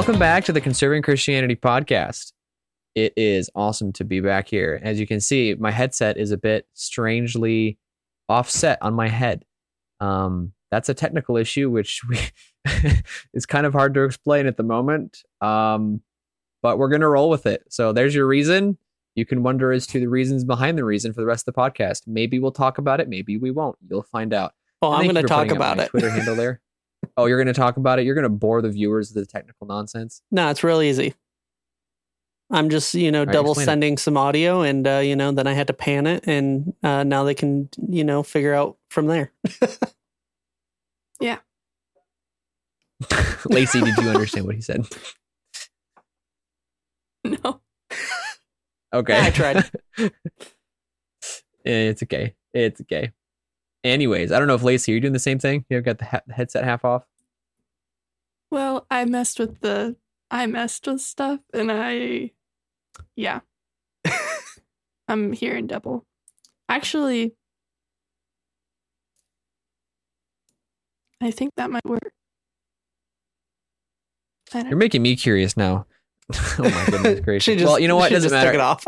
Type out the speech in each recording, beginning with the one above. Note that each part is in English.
Welcome back to the Conserving Christianity podcast. It is awesome to be back here. As you can see, my headset is a bit strangely offset on my head. Um, that's a technical issue, which we is kind of hard to explain at the moment. Um, but we're gonna roll with it. So there's your reason. You can wonder as to the reasons behind the reason for the rest of the podcast. Maybe we'll talk about it. Maybe we won't. You'll find out. Well, I'm going to talk about it. Twitter handle there. Oh, you're going to talk about it. You're going to bore the viewers with the technical nonsense. No, it's real easy. I'm just, you know, right, double explain it. sending some audio and, uh, you know, then I had to pan it and uh, now they can, you know, figure out from there. Yeah. Lacey, did you understand what he said? No. Okay, I tried. it's okay. It's okay. Anyways, I don't know if Lacey, are you doing the same thing? You've got the ha- headset half off. Well, I messed with the I messed with stuff and I yeah. I'm here in double. Actually I think that might work. You're making me curious now. oh my goodness gracious. just, well, you know what? She Doesn't matter. took it off.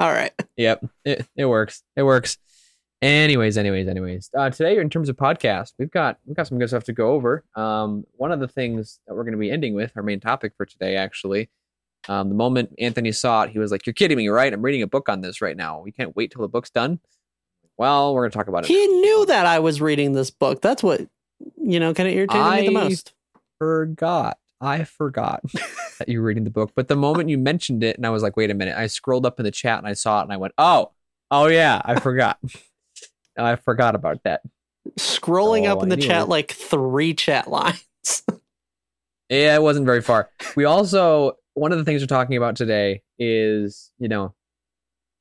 All right. Yep, it, it works. It works. Anyways, anyways, anyways. Uh, today, in terms of podcast, we've got we've got some good stuff to go over. Um, one of the things that we're going to be ending with, our main topic for today, actually, um, the moment Anthony saw it, he was like, "You're kidding me, right? I'm reading a book on this right now. We can't wait till the book's done." Well, we're going to talk about it. He knew that I was reading this book. That's what, you know, kind of irritated me the most. forgot. I forgot that you were reading the book. But the moment you mentioned it, and I was like, wait a minute, I scrolled up in the chat and I saw it and I went, oh, oh yeah, I forgot. I forgot about that. Scrolling up Oh, in the chat it. like three chat lines. Yeah, it wasn't very far. We also, one of the things we're talking about today is, you know,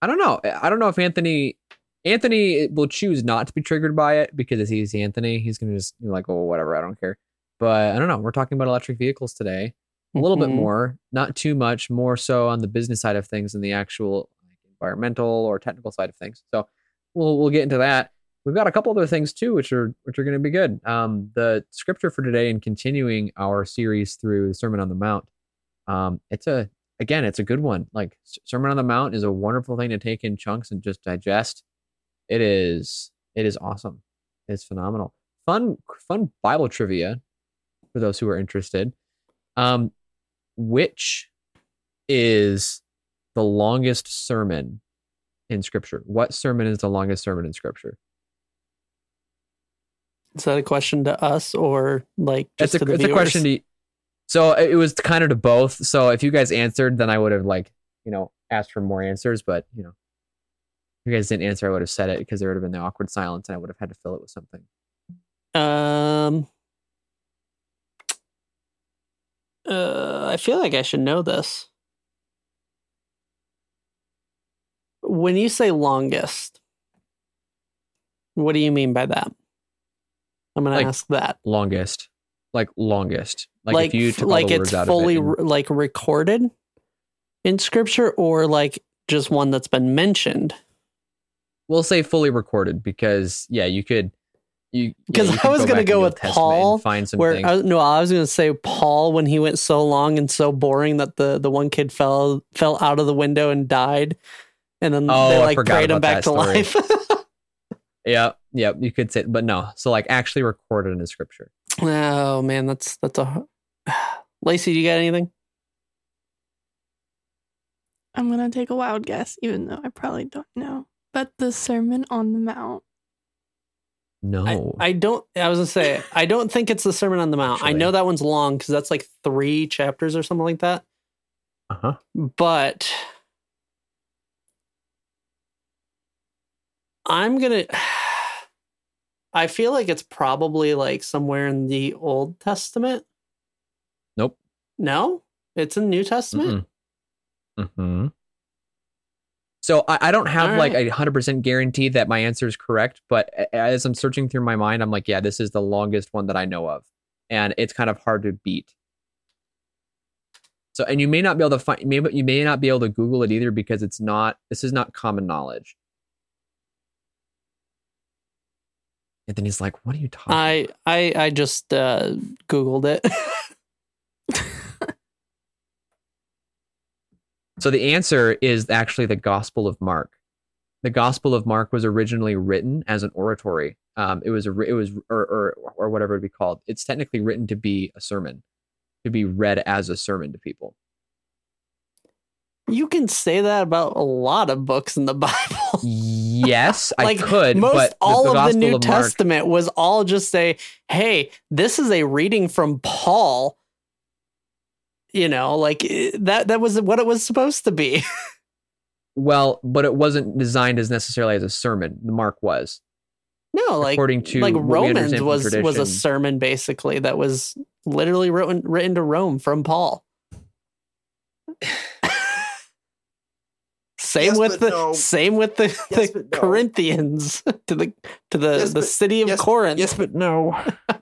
I don't know. I don't know if Anthony, Anthony will choose not to be triggered by it because he's Anthony. He's going to just be like, oh, whatever, I don't care. But I don't know. We're talking about electric vehicles today. a little bit Mhm. more, not too much, more so on the business side of things than the actual environmental or technical side of things. So we'll we'll get into that. We've got a couple other things too, which are which are going to be good. Um, the scripture for today and continuing our series through the Sermon on the Mount. Um, it's a again, it's a good one. Like Sermon on the Mount is a wonderful thing to take in chunks and just digest. It is it is awesome. It's phenomenal. Fun fun Bible trivia for those who are interested. Um, which is the longest sermon in Scripture? What sermon is the longest sermon in Scripture? Is that a question to us or like just It's a to the it's a question to. So it was kind of to both. So if you guys answered, then I would have like you know asked for more answers. But you know, if you guys didn't answer, I would have said it because there would have been the awkward silence, and I would have had to fill it with something. Um, uh, I feel like I should know this. When you say longest, what do you mean by that? I'm gonna Like, ask that. Longest, like longest, like, Like, if you took all like the it's words out fully of it. and- like recorded in scripture, or like just one that's been mentioned. we'll say fully recorded because yeah, you could. You, because you I was go gonna back go with Testament Paul, find some Where things. I, no, I was gonna say Paul when he went so long and so boring that the the one kid fell fell out of the window and died, and then Oh, they like forgot prayed him back to story. life. Yeah, yeah, you could say, but no. So like actually recorded in the scripture. oh man, that's that's a. Lacey, do you got anything? I'm gonna take a wild guess, even though I probably don't know. But the Sermon on the Mount. No, I, I don't. I was gonna say I don't think it's the Sermon on the Mount. I know that one's long because that's like three chapters or something like that. uh huh. but I'm gonna. I feel like it's probably like somewhere in the Old Testament. Nope. No, it's in the New Testament. Mm-hmm. So I, I don't have All like right. a hundred percent guarantee that my answer is correct, but as I'm searching through my mind, I'm like, yeah, this is the longest one that I know of, and it's kind of hard to beat. So, and you may not be able to find, maybe you may not be able to Google it either because it's not. This is not common knowledge. Anthony's like, what are you talking? I I I just uh, googled it. So the answer is actually the Gospel of Mark. The Gospel of Mark was originally written as an oratory. Um, it was a, it was or, or or whatever it'd be called. It's technically written to be a sermon, to be read as a sermon to people. You can say that about a lot of books in the Bible. Yes, Like, I could. Most all the, of the New of Mark, Testament was all just say, "Hey, this is a reading from Paul." You know, like eh, that that was what it was supposed to be. well, but it wasn't designed as necessarily as a sermon. The Mark was, no, like according to like Romans was was a sermon basically that was literally written written to Rome from Paul. same Yes, with the no. same with the, Yes, the no. Corinthians to the to the Yes, the but- city of yes- Corinth. yes, but no.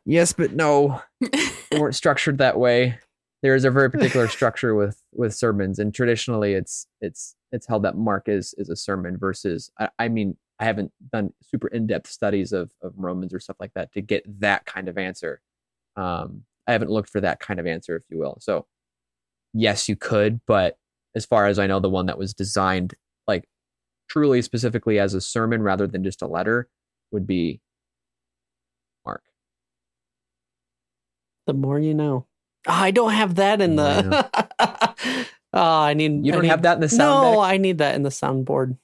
yes, but no. They weren't structured that way. There is a very particular structure with with sermons, and traditionally, it's it's it's held that Mark is is a sermon versus. I, I mean, I haven't done super in depth studies of of Romans or stuff like that to get that kind of answer. Um, I haven't looked for that kind of answer, if you will. So, yes, you could, but as far as I know, the one that was designed like truly specifically as a sermon rather than just a letter would be Mark. The more you know. Oh, I don't have that in the. oh, I need. You don't need- have that in the sound No, deck? I need that in the soundboard.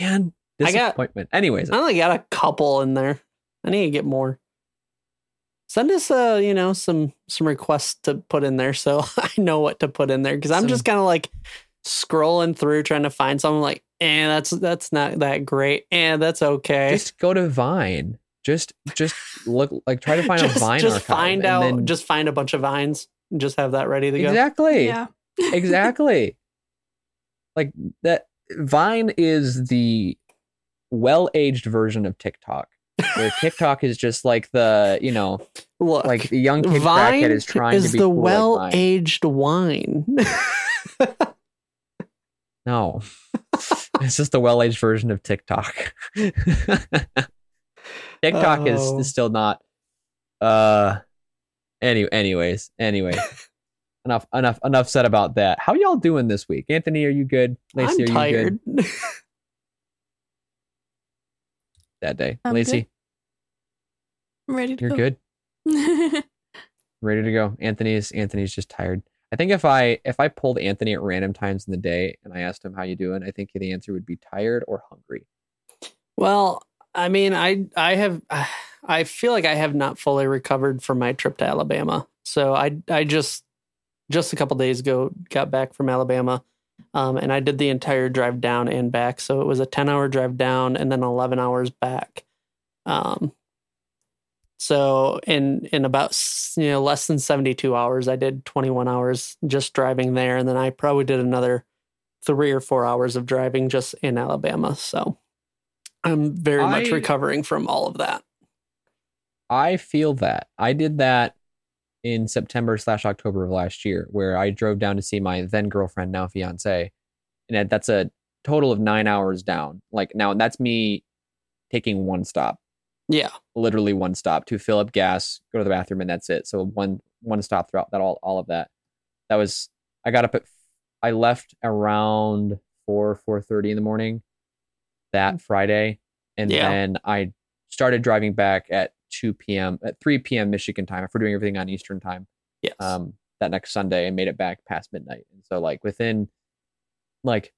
Man, I got- disappointment. Anyways, I only got a couple in there. I need to get more. Send us, uh, you know, some some requests to put in there, so I know what to put in there. Because I'm Some- just kind of like scrolling through trying to find something like, eh, that's that's not that great, and that's okay. just go to Vine. Just just look like try to find just, a Vine just find and out, then- just find a bunch of vines, and just have that ready to go. exactly yeah. exactly like that. Vine is the well-aged version of TikTok, where TikTok is just like the you know Look, like the young kid Vine is trying is to be the cool like Vine. well-aged wine. No, it's just the well-aged version of TikTok. TikTok is, Oh. is still not. Uh, any anyways, anyway, enough enough enough said about that. How y'all doing this week? Anthony, are you good? Lacey, I'm are you tired. good that day? I'm Lacey, I'm ready to you're go. good. Ready to go. Anthony's Anthony's just tired. I think if I if I pulled Anthony at random times in the day and I asked him how you doing, I think the answer would be tired or hungry. Well, I mean, I I have I feel like I have not fully recovered from my trip to Alabama. So I I just just a couple days ago got back from Alabama. Um, and I did the entire drive down and back. So it was a 10 hour drive down and then 11 hours back. Um, so in in about you know less than 72 hours, I did 21 hours just driving there, and then I probably did another three or four hours of driving just in Alabama. So I'm very much recovering from all of that. I feel that. I did that in September slash October of last year, where I drove down to see my then girlfriend, now fiance, and that's a total of nine hours down. Like now, that's me taking one stop, Yeah, literally one stop to fill up gas, go to the bathroom, and that's it. So one one stop throughout that all all of that. That was I got up at I left around four four thirty in the morning that mm. Friday, and Yeah. then I started driving back at 2 p.m. at 3 p.m. Michigan time if we're doing everything on Eastern time yes, um that next Sunday and made it back past midnight. And so like within like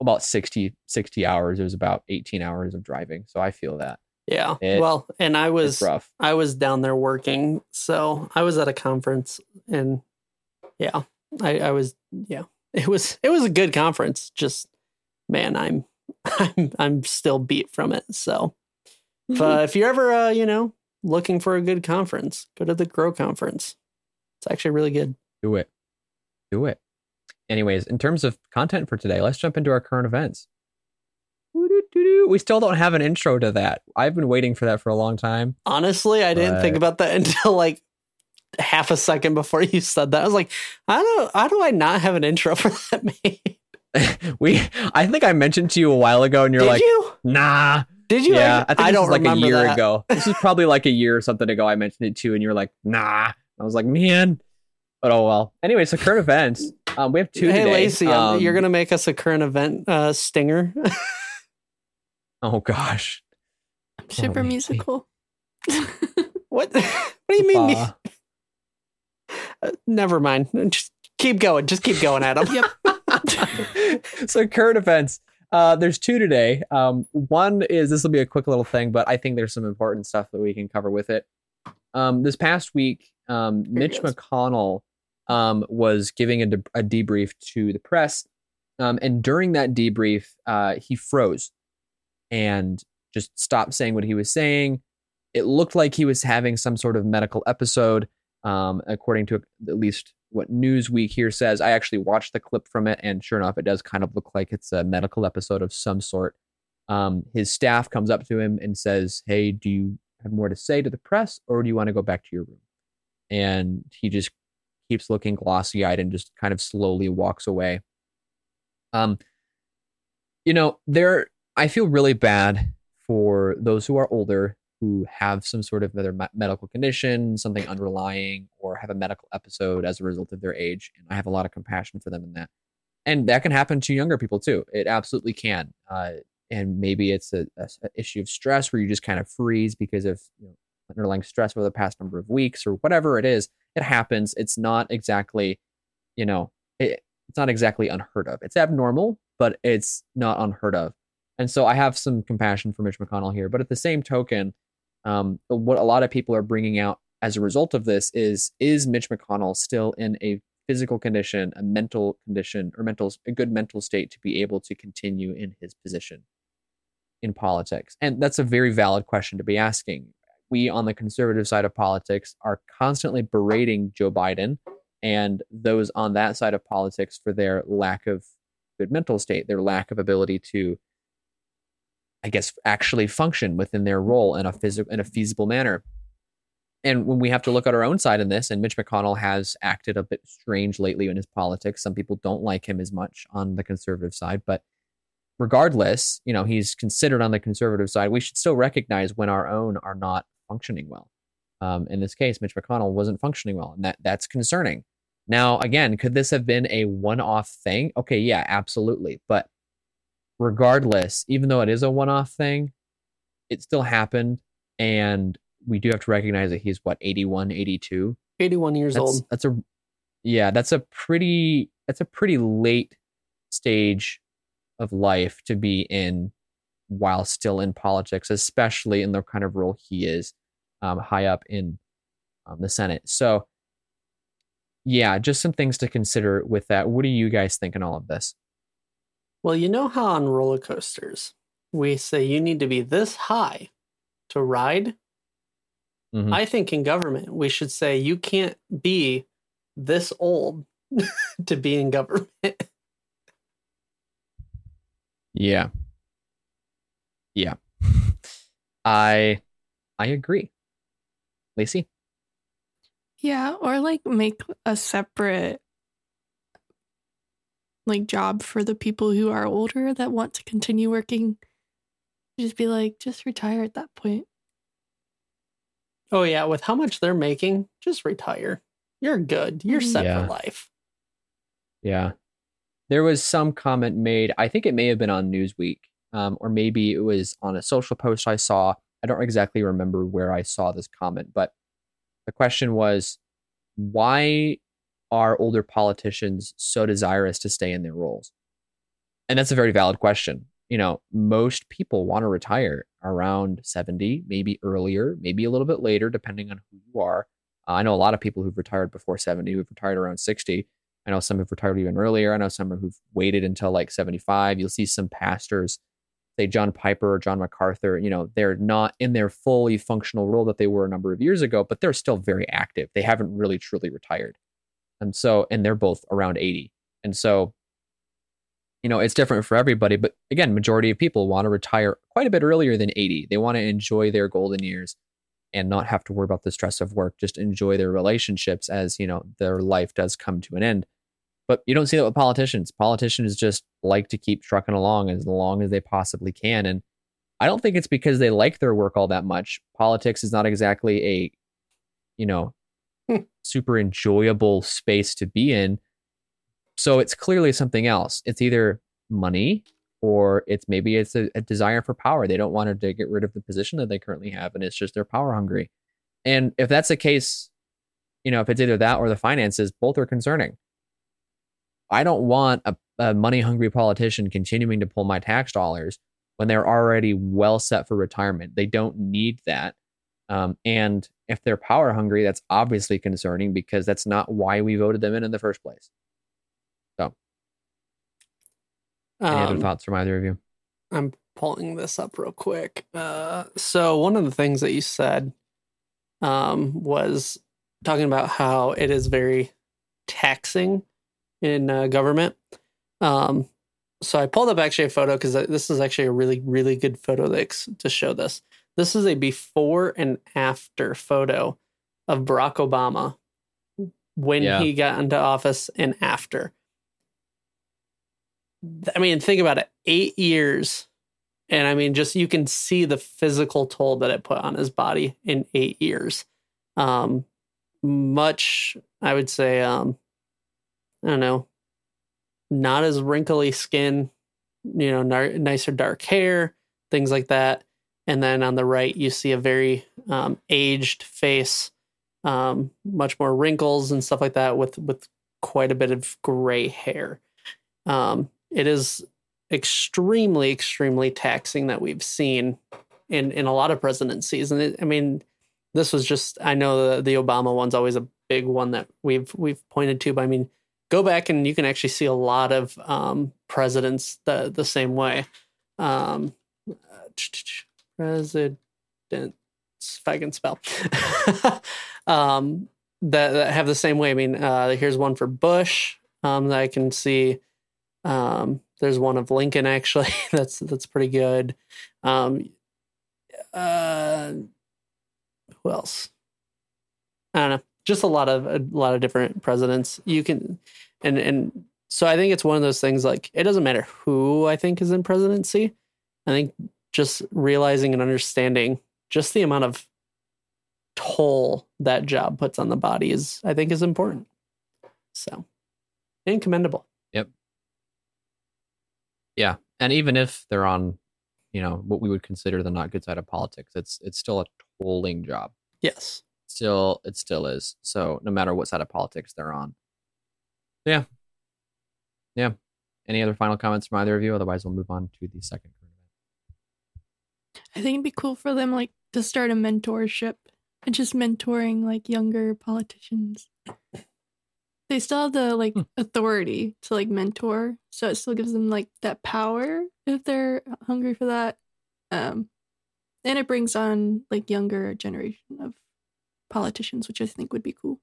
about 60 60 hours it was about 18 hours of driving. So I feel that. yeah. it- well, and I was rough. I was down there working, so I was at a conference, and yeah, I, I was yeah. It was it was a good conference. Just man, I'm I'm I'm still beat from it. So if, uh, if you're ever uh, you know looking for a good conference, go to the Grow conference. It's actually really good. Do it. Do it. Anyways, in terms of content for today, let's jump into our current events. We still don't have an intro to that. I've been waiting for that for a long time. Honestly, I didn't think about that until like half a second before you said that. I was like, I don't how do I not have an intro for that made? we I think I mentioned to you a while ago and you're Did like, you? nah. Did you? yeah, I think this don't was like a year that. ago. This is probably like a year or something ago. I mentioned it too, and you're like, nah. I was like, man. But oh well. Anyway, so current events. Um, we have two hey, today. Lacey, um, you're gonna make us a current event uh, stinger. Oh gosh. I'm super Lacey. musical. what? what do you mean? Uh, Uh, never mind. Just keep going. Just keep going, Adam. yep. so current events. Uh, there's two today. Um, one is this will be a quick little thing, but I think there's some important stuff that we can cover with it. Um, this past week, um, Mitch. McConnell um, was giving a, de- a debrief to the press, um, and during that debrief, uh, he froze and just stopped saying what he was saying. It looked like he was having some sort of medical episode, um, according to at least what Newsweek here says. I actually watched the clip from it, and sure enough, it does kind of look like it's a medical episode of some sort. Um, his staff comes up to him and says, "Hey, do you have more to say to the press, or do you want to go back to your room?" And he just keeps looking glossy-eyed and just kind of slowly walks away. Um, you know, there. I feel really bad for those who are older who have some sort of other me- medical condition, something underlying, or have a medical episode as a result of their age. And I have a lot of compassion for them in that. And that can happen to younger people too. It absolutely can. Uh, and maybe it's a issue of stress where you just kind of freeze because of you know, underlying stress over the past number of weeks or whatever it is. It happens. It's not exactly, you know, it, it's not exactly unheard of. It's abnormal, but it's not unheard of. And so I have some compassion for Mitch McConnell here. But at the same token, um, what a lot of people are bringing out as a result of this is is Mitch McConnell still in a physical condition, a mental condition, or mental a good mental state to be able to continue in his position in politics? And that's a very valid question to be asking. We on the conservative side of politics are constantly berating Joe Biden and those on that side of politics for their lack of good mental state, their lack of ability to I guess actually function within their role in a physical in a feasible manner. And when we have to look at our own side in this, and Mitch McConnell has acted a bit strange lately in his politics. Some people don't like him as much on the conservative side, but regardless, you know, he's considered on the conservative side. We should still recognize when our own are not functioning well. Um, in this case, Mitch McConnell wasn't functioning well, and that that's concerning. Now, again, could this have been a one-off thing? Okay, yeah, absolutely. But regardless, even though it is a one-off thing, it still happened, and we do have to recognize that he's what 81, 82 81 years that's, old. That's a yeah, that's a pretty that's a pretty late stage of life to be in while still in politics, especially in the kind of role he is um, high up in um, the Senate. So yeah, just some things to consider with that. What do you guys think in all of this? Well, you know how on roller coasters we say you need to be this high to ride? Mhm. I think in government we should say you can't be this old to be in government. Yeah. Yeah. I I agree. Lacey? Yeah, or like make a separate like job for the people who are older that want to continue working. Just be like, just retire at that point. oh yeah, with how much they're making, just retire. You're good. You're set Yeah. for life. Yeah. There was some comment made, I think it may have been on Newsweek, um, or maybe it was on a social post I saw. I don't exactly remember where I saw this comment, but the question was why are older politicians so desirous to stay in their roles? And that's a very valid question. You know, most people want to retire around 70, maybe earlier, maybe a little bit later, depending on who you are. Uh, I know a lot of people who've retired before 70, who've retired around 60. I know some have retired even earlier. I know some who've waited until like 75. You'll see some pastors, say John Piper or John MacArthur, you know, they're not in their fully functional role that they were a number of years ago, but they're still very active. They haven't really truly retired. And so, and they're both around 80. And so, you know, it's different for everybody. But again, majority of people want to retire quite a bit earlier than 80. They want to enjoy their golden years and not have to worry about the stress of work, just enjoy their relationships as, you know, their life does come to an end. But you don't see that with politicians. Politicians just like to keep trucking along as long as they possibly can. And I don't think it's because they like their work all that much. Politics is not exactly a, you know, super enjoyable space to be in. So it's clearly something else. It's either money or it's maybe it's a, a desire for power. They don't want to get rid of the position that they currently have, and it's just they're power hungry. And if that's the case, you know, if it's either that or the finances, both are concerning. I don't want a, a money hungry politician continuing to pull my tax dollars when they're already well set for retirement. They don't need that. Um, and if they're power hungry, that's obviously concerning because that's not why we voted them in in the first place. So, any other Um, thoughts from either of you? I'm pulling this up real quick. Uh, so one of the things that you said um, was talking about how it is very taxing in uh, government. Um, so I pulled up actually a photo because this is actually a really, really good photo ex- to show this. This is a before and after photo of Barack Obama when Yeah. he got into office and after. I mean, think about it. Eight years. And I mean, just you can see the physical toll that it put on his body in eight years. Um, much, I would say, um, I don't know, not as wrinkly skin, you know, nar- nicer dark hair, things like that. And then on the right, you see a very um, aged face, um, much more wrinkles and stuff like that, with with quite a bit of gray hair. Um, it is extremely, extremely taxing that we've seen in in a lot of presidencies, and it, I mean, this was just I know the the Obama one's always a big one that we've we've pointed to, but I mean, go back and you can actually see a lot of um, presidents the the same way. Um, presidents, if I can spell, um, that, that have the same way. I mean, uh, here's one for Bush um, that I can see. Um, there's one of Lincoln actually. that's that's pretty good. Um, uh, who else? I don't know. Just a lot of a lot of different presidents. You can, and and so I think it's one of those things. Like it doesn't matter who I think is in presidency. I think just realizing and understanding just the amount of toll that job puts on the body is, I think, is important. So, and commendable. Yep. Yeah, and even if they're on, you know, what we would consider the not good side of politics, it's it's still a tolling job. Yes. Still, it still is. So no matter what side of politics they're on. Yeah. Yeah. Any other final comments from either of you? Otherwise, we'll move on to the second. I think it'd be cool for them like to start a mentorship and just mentoring like younger politicians. They still have the like Hmm. authority to like mentor, so it still gives them like that power if they're hungry for that. Um and it brings on like younger generation of politicians, which I think would be cool.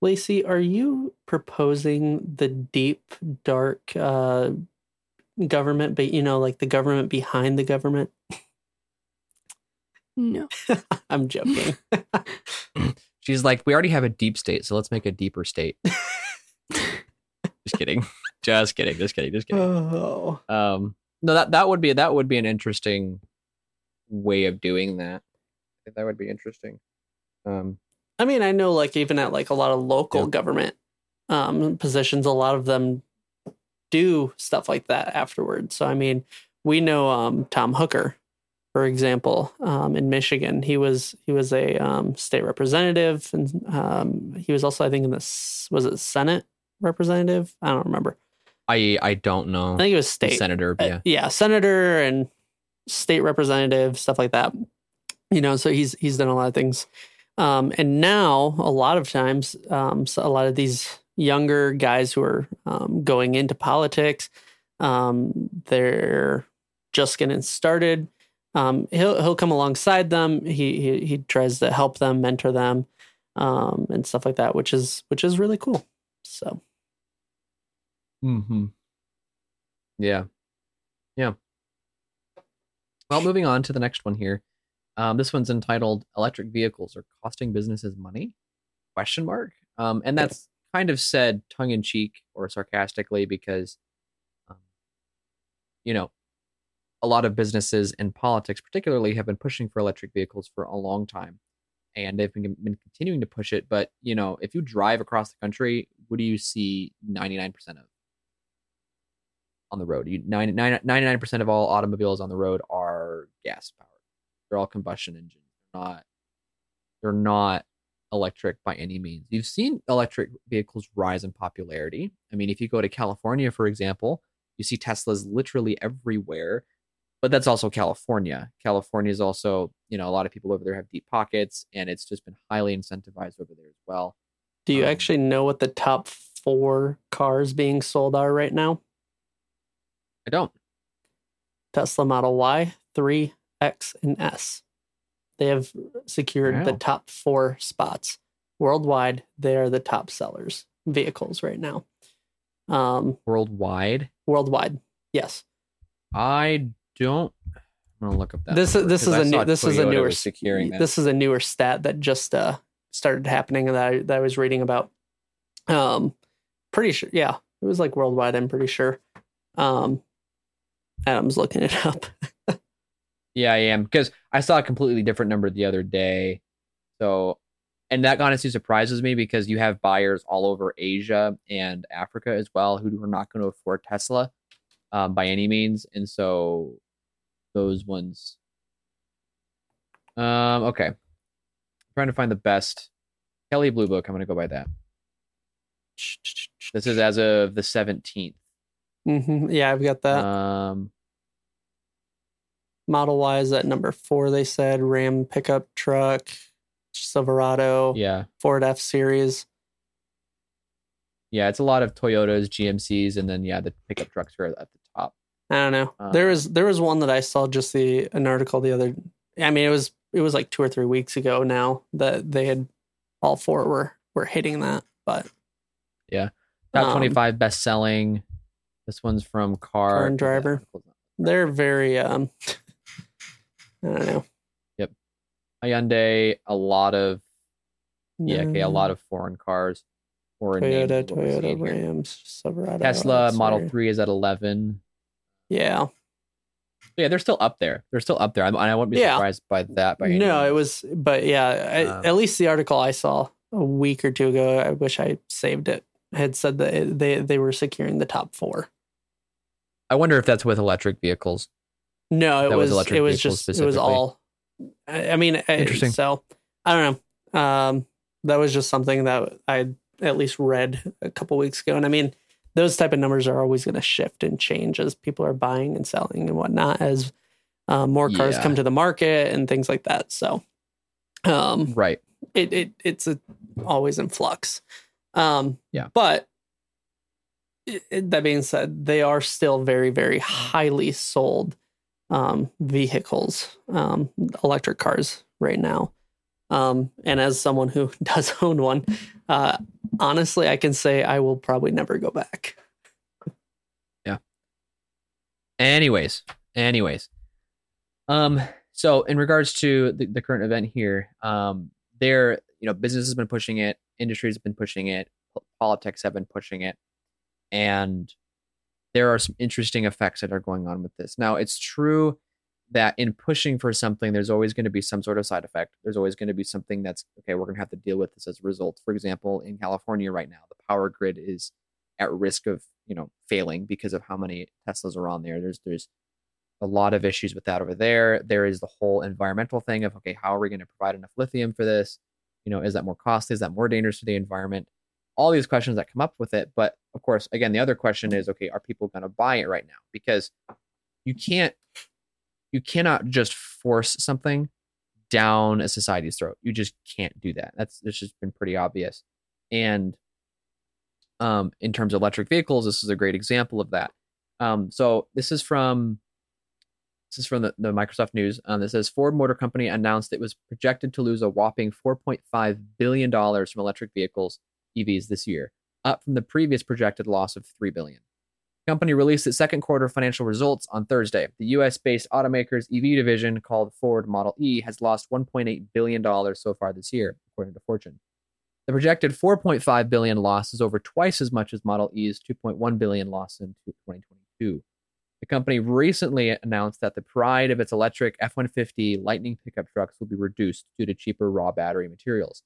Lacey, are you proposing the deep, dark uh, government, but you know, like the government behind the government? No. I'm joking. She's like, we already have a deep state, so let's make a deeper state. just kidding. Just kidding. Just kidding. Just kidding. oh, Um, no, that that would be that would be an interesting way of doing that. That would be interesting. Um, I mean, I know, like even at like a lot of local Yeah. government um, positions, a lot of them do stuff like that afterwards. So, I mean, we know um, Tom Hooker, for example, um, in Michigan. He was he was a um, state representative, and um, he was also, I think, in the was it Senate representative? I don't remember. I I don't know. I think it was state Senator, uh, yeah. yeah, senator and state representative, stuff like that. You know, so he's he's done a lot of things. Um, and now a lot of times, um, so a lot of these younger guys who are um, going into politics, um, they're just getting started. Um, he'll he'll come alongside them. He he he tries to help them, mentor them, um, and stuff like that, which is which is really cool. So Mm-hmm. Yeah. Yeah. Well, moving on to the next one here. Um, this one's entitled "Electric Vehicles Are Costing Businesses Money?" Question mark. Um, and that's kind of said tongue in cheek or sarcastically because, um, you know, a lot of businesses and politics, particularly, have been pushing for electric vehicles for a long time, and they've been, been continuing to push it. But you know, if you drive across the country, what do you see 99% of on the road? You 99 percent of all automobiles on the road are gas powered. They're all combustion engines. They're not they're not electric by any means. You've seen electric vehicles rise in popularity. I mean, if you go to California, for example, you see Teslas literally everywhere. But that's also California. California is also, you know, a lot of people over there have deep pockets, and it's just been highly incentivized over there as well. Do you Um, actually know what the top four cars being sold are right now? I don't. Tesla Model Y, 3, X, and S. They have secured the top four spots worldwide. They are the top sellers vehicles right now. Um, Worldwide, worldwide, yes. I don't. I'm gonna look up that. this is this is I a new this is a newer securing that. this is a newer stat that just uh started happening that I, that I was reading about. Um, pretty sure, yeah, it was like worldwide. I'm pretty sure. Um, Adam's looking it up. Yeah, I am because I saw a completely different number the other day. So, and that honestly surprises me because you have buyers all over Asia and Africa as well who are not going to afford Tesla um, by any means, and so those ones. Um. Okay. I'm trying to find the best Kelley Blue Book. I'm going to go by that. This is as of the 17th. hmm Yeah, I've got that. Um. Model Y is at number four. They said Ram pickup truck, Silverado, Yeah. Ford F Series. Yeah, it's a lot of Toyotas, GMCs, and then yeah, the pickup trucks are at the top. I don't know. Uh, there was there was one that I saw just the an article the other. I mean, it was it was like two or three weeks ago now that they had all four were were hitting that. But yeah, Top um, 25 best selling. This one's from Car, Car and Driver. They're very um. I don't know. Yep, Hyundai, a lot of yeah, okay, a lot Mm, of foreign cars. Foreign Toyota, is what we're seeing Toyota. Rams, Silverado. Tesla Model 3 is at 11. Yeah. Yeah, they're still up there. They're still up there. I'm, I won't be Yeah. surprised by that. By any No, it was, but yeah, I, Um, at least the article I saw a week or two ago, I wish I saved it, had said that it, they they were securing the top four. I wonder if that's with electric vehicles. No, it That was was, electric it was just it was all. I, I mean, I- Interesting. So I don't know. Um, that was just something that I at least read a couple weeks ago, and I mean, those type of numbers are always going to shift and change as people are buying and selling and whatnot as uh, more cars Yeah. come to the market and things like that. So, um, Right. it, it it's a, always in flux. Um, Yeah. But it, it- that being said, they are still very, very highly sold um, vehicles, um, electric cars right now. Um, and as someone who does own one, uh, honestly, I can say I will probably never go back. Yeah. Anyways, anyways. Um, so in regards to the, the current event here, um, there, you know, business has been pushing it, industry has been pushing it, politics have been pushing it, and there are some interesting effects that are going on with this. Now, it's true that in pushing for something, there's always going to be some sort of side effect. There's always going to be something that's okay. We're going to have to deal with this as a result. For example, in California right now, the power grid is at risk of you know failing because of how many Teslas are on there. There's there's a lot of issues with that over there. There is the whole environmental thing of okay, how are we going to provide enough lithium for this? You know, is that more costly? Is that more dangerous to the environment? All these questions that come up with it. But of course, again, the other question is okay, are people going to buy it right now? Because you can't you cannot just force something down a society's throat. You just can't do that. That's it's just been pretty obvious. And um, in terms of electric vehicles, this is a great example of that. Um, so this is from this is from the, the Microsoft News. Um, this says Ford Motor Company announced it was projected to lose a whopping 4.5 billion dollars from electric vehicles EVs this year, up from the previous projected loss of 3 billion. The company released its second quarter financial results on Thursday. The US-based automaker's EV division, called Ford Model E, has lost 1.8 billion dollars so far this year, according to Fortune. The projected 4.5 billion loss is over twice as much as Model E's 2.1 billion loss in 2022. The company recently announced that the pride of its electric F-150 Lightning pickup trucks will be reduced due to cheaper raw battery materials.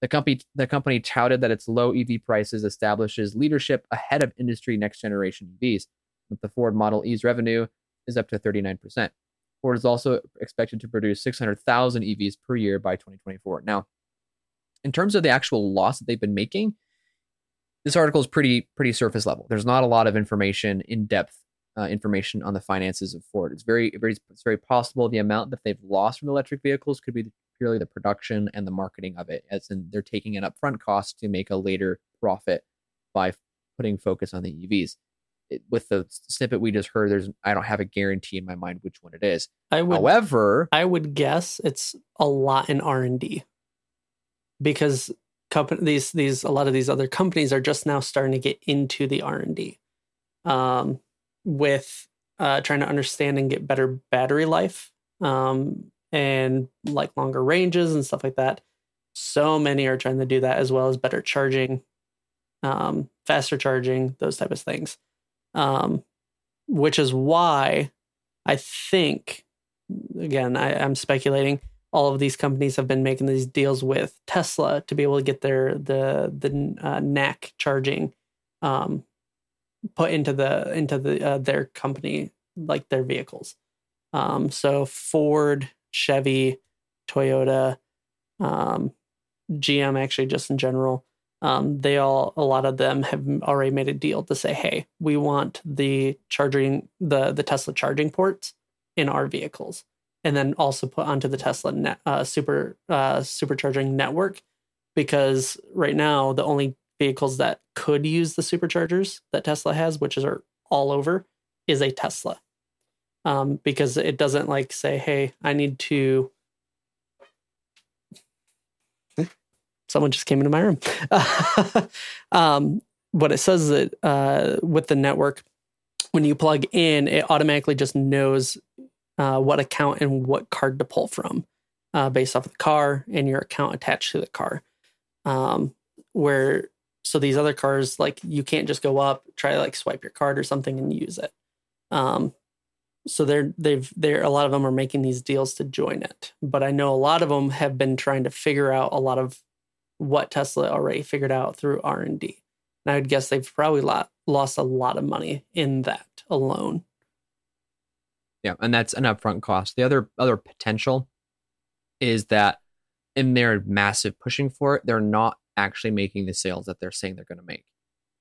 The company, the company touted that its low EV prices establishes leadership ahead of industry next generation EVs. With the Ford Model E's revenue is up to 39%. Ford is also expected to produce 600,000 EVs per year by 2024. Now, in terms of the actual loss that they've been making, this article is pretty pretty surface level. There's not a lot of information, in depth uh, information on the finances of Ford. It's very very it's very possible the amount that they've lost from electric vehicles could be purely the production and the marketing of it, as in they're taking an upfront cost to make a later profit by putting focus on the EVs. It, with the snippet we just heard, there's I don't have a guarantee in my mind which one it is. I would However, I would guess it's a lot in R and D because company these these a lot of these other companies are just now starting to get into the R and D um, with uh, trying to understand and get better battery life um, and like longer ranges and stuff like that. So many are trying to do that as well as better charging, um, faster charging, those type of things. Um, which is why I think, again, I, I'm speculating all of these companies have been making these deals with Tesla to be able to get their the the uh, NAC charging um, put into the into the uh, their company like their vehicles. Um, so Ford, Chevy, Toyota, um, GM actually just in general, um, they all a lot of them have already made a deal to say, hey, we want the charging the the Tesla charging ports in our vehicles and then also put onto the Tesla net, uh, super uh, supercharging network because right now the only vehicles that could use the superchargers that Tesla has, which is are all over, is a Tesla. Um, because it doesn't like say, "Hey, I need to." Someone just came into my room. um, what it says is that uh, with the network, when you plug in, it automatically just knows uh, what account and what card to pull from uh, based off of the car and your account attached to the car. Um, where so these other cars, like you can't just go up, try to like swipe your card or something and use it. Um, so they're they've they're a lot of them are making these deals to join it, but I know a lot of them have been trying to figure out a lot of what Tesla already figured out through R and D. And I would guess they've probably lot, lost a lot of money in that alone. Yeah, and that's an upfront cost. The other other potential is that in their massive pushing for it, they're not actually making the sales that they're saying they're going to make.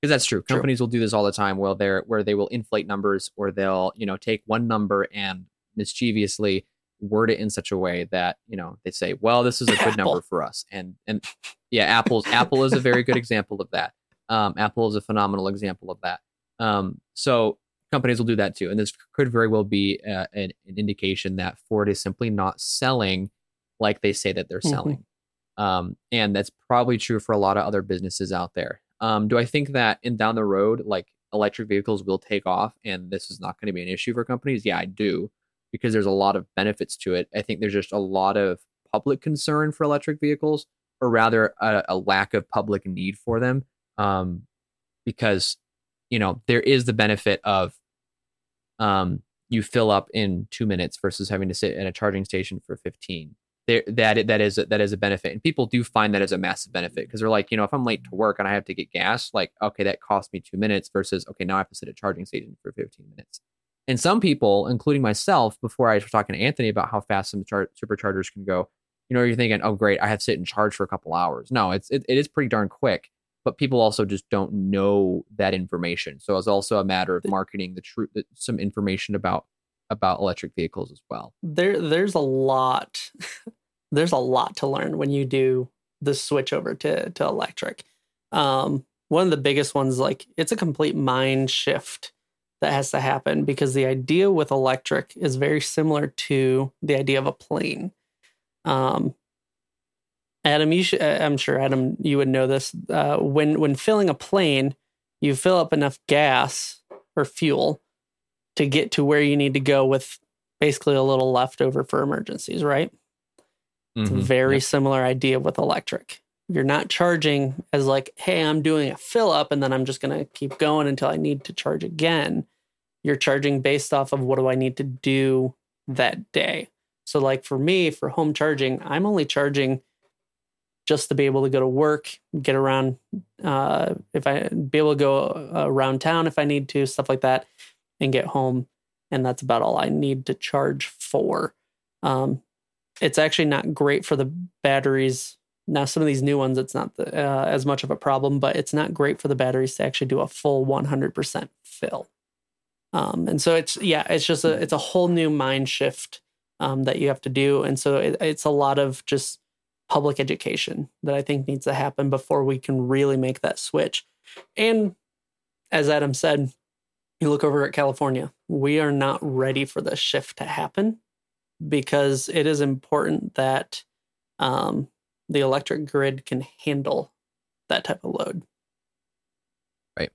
Because that's true. true. Companies will do this all the time where they're where they will inflate numbers or they'll, you know, take one number and mischievously word it in such a way that, you know, they say, well, this is a good Apple. number for us. And and yeah, Apple's Apple is a very good example of that. Um, Apple is a phenomenal example of that. Um, so companies will do that too. And this could very well be uh, an, an, indication that Ford is simply not selling like they say that they're mm-hmm. selling. Um, and that's probably true for a lot of other businesses out there. Um, do I think that in down the road, like electric vehicles will take off and this is not going to be an issue for companies? Yeah, I do, because there's a lot of benefits to it. I think there's just a lot of public concern for electric vehicles, or rather, a, a lack of public need for them. Um, because you know there is the benefit of um, you fill up in two minutes versus having to sit at a charging station for 15 there that that is that is a benefit. And people do find that as a massive benefit because they're like you know if i'm late to work and i have to get gas like okay that cost me two minutes versus okay now i have to sit at a charging station for 15 minutes. And some people including myself before i was talking to anthony about how fast some char- superchargers can go you know you're thinking oh great i have to sit and charge for a couple hours. No it's it, it is pretty darn quick but people also just don't know that information. So it's also a matter of marketing the truth, some information about about electric vehicles as well. There, there's a lot, there's a lot to learn when you do the switch over to to electric. Um, one of the biggest ones, like it's a complete mind shift that has to happen because the idea with electric is very similar to the idea of a plane. Um, Adam, you uh, I'm sure Adam, you would know this. Uh, when when filling a plane, you fill up enough gas or fuel to get to where you need to go with basically a little leftover for emergencies, right? It's mm-hmm. a very yep. similar idea with electric. You're not charging as like, hey, I'm doing a fill up and then I'm just going to keep going until I need to charge again. You're charging based off of what do I need to do that day. So, like for me, for home charging, I'm only charging just to be able to go to work, get around, uh, if I be able to go uh, around town if I need to, stuff like that, and get home. And that's about all I need to charge for. Um, it's actually not great for the batteries. Now, some of these new ones, it's not the, uh, as much of a problem, but it's not great for the batteries to actually do a full 100% fill. Um, and so it's yeah, it's just a it's a whole new mind shift um, that you have to do, and so it, it's a lot of just public education that I think needs to happen before we can really make that switch. And as Adam said, you look over at California, we are not ready for this shift to happen because it is important that um, the electric grid can handle that type of load. Right.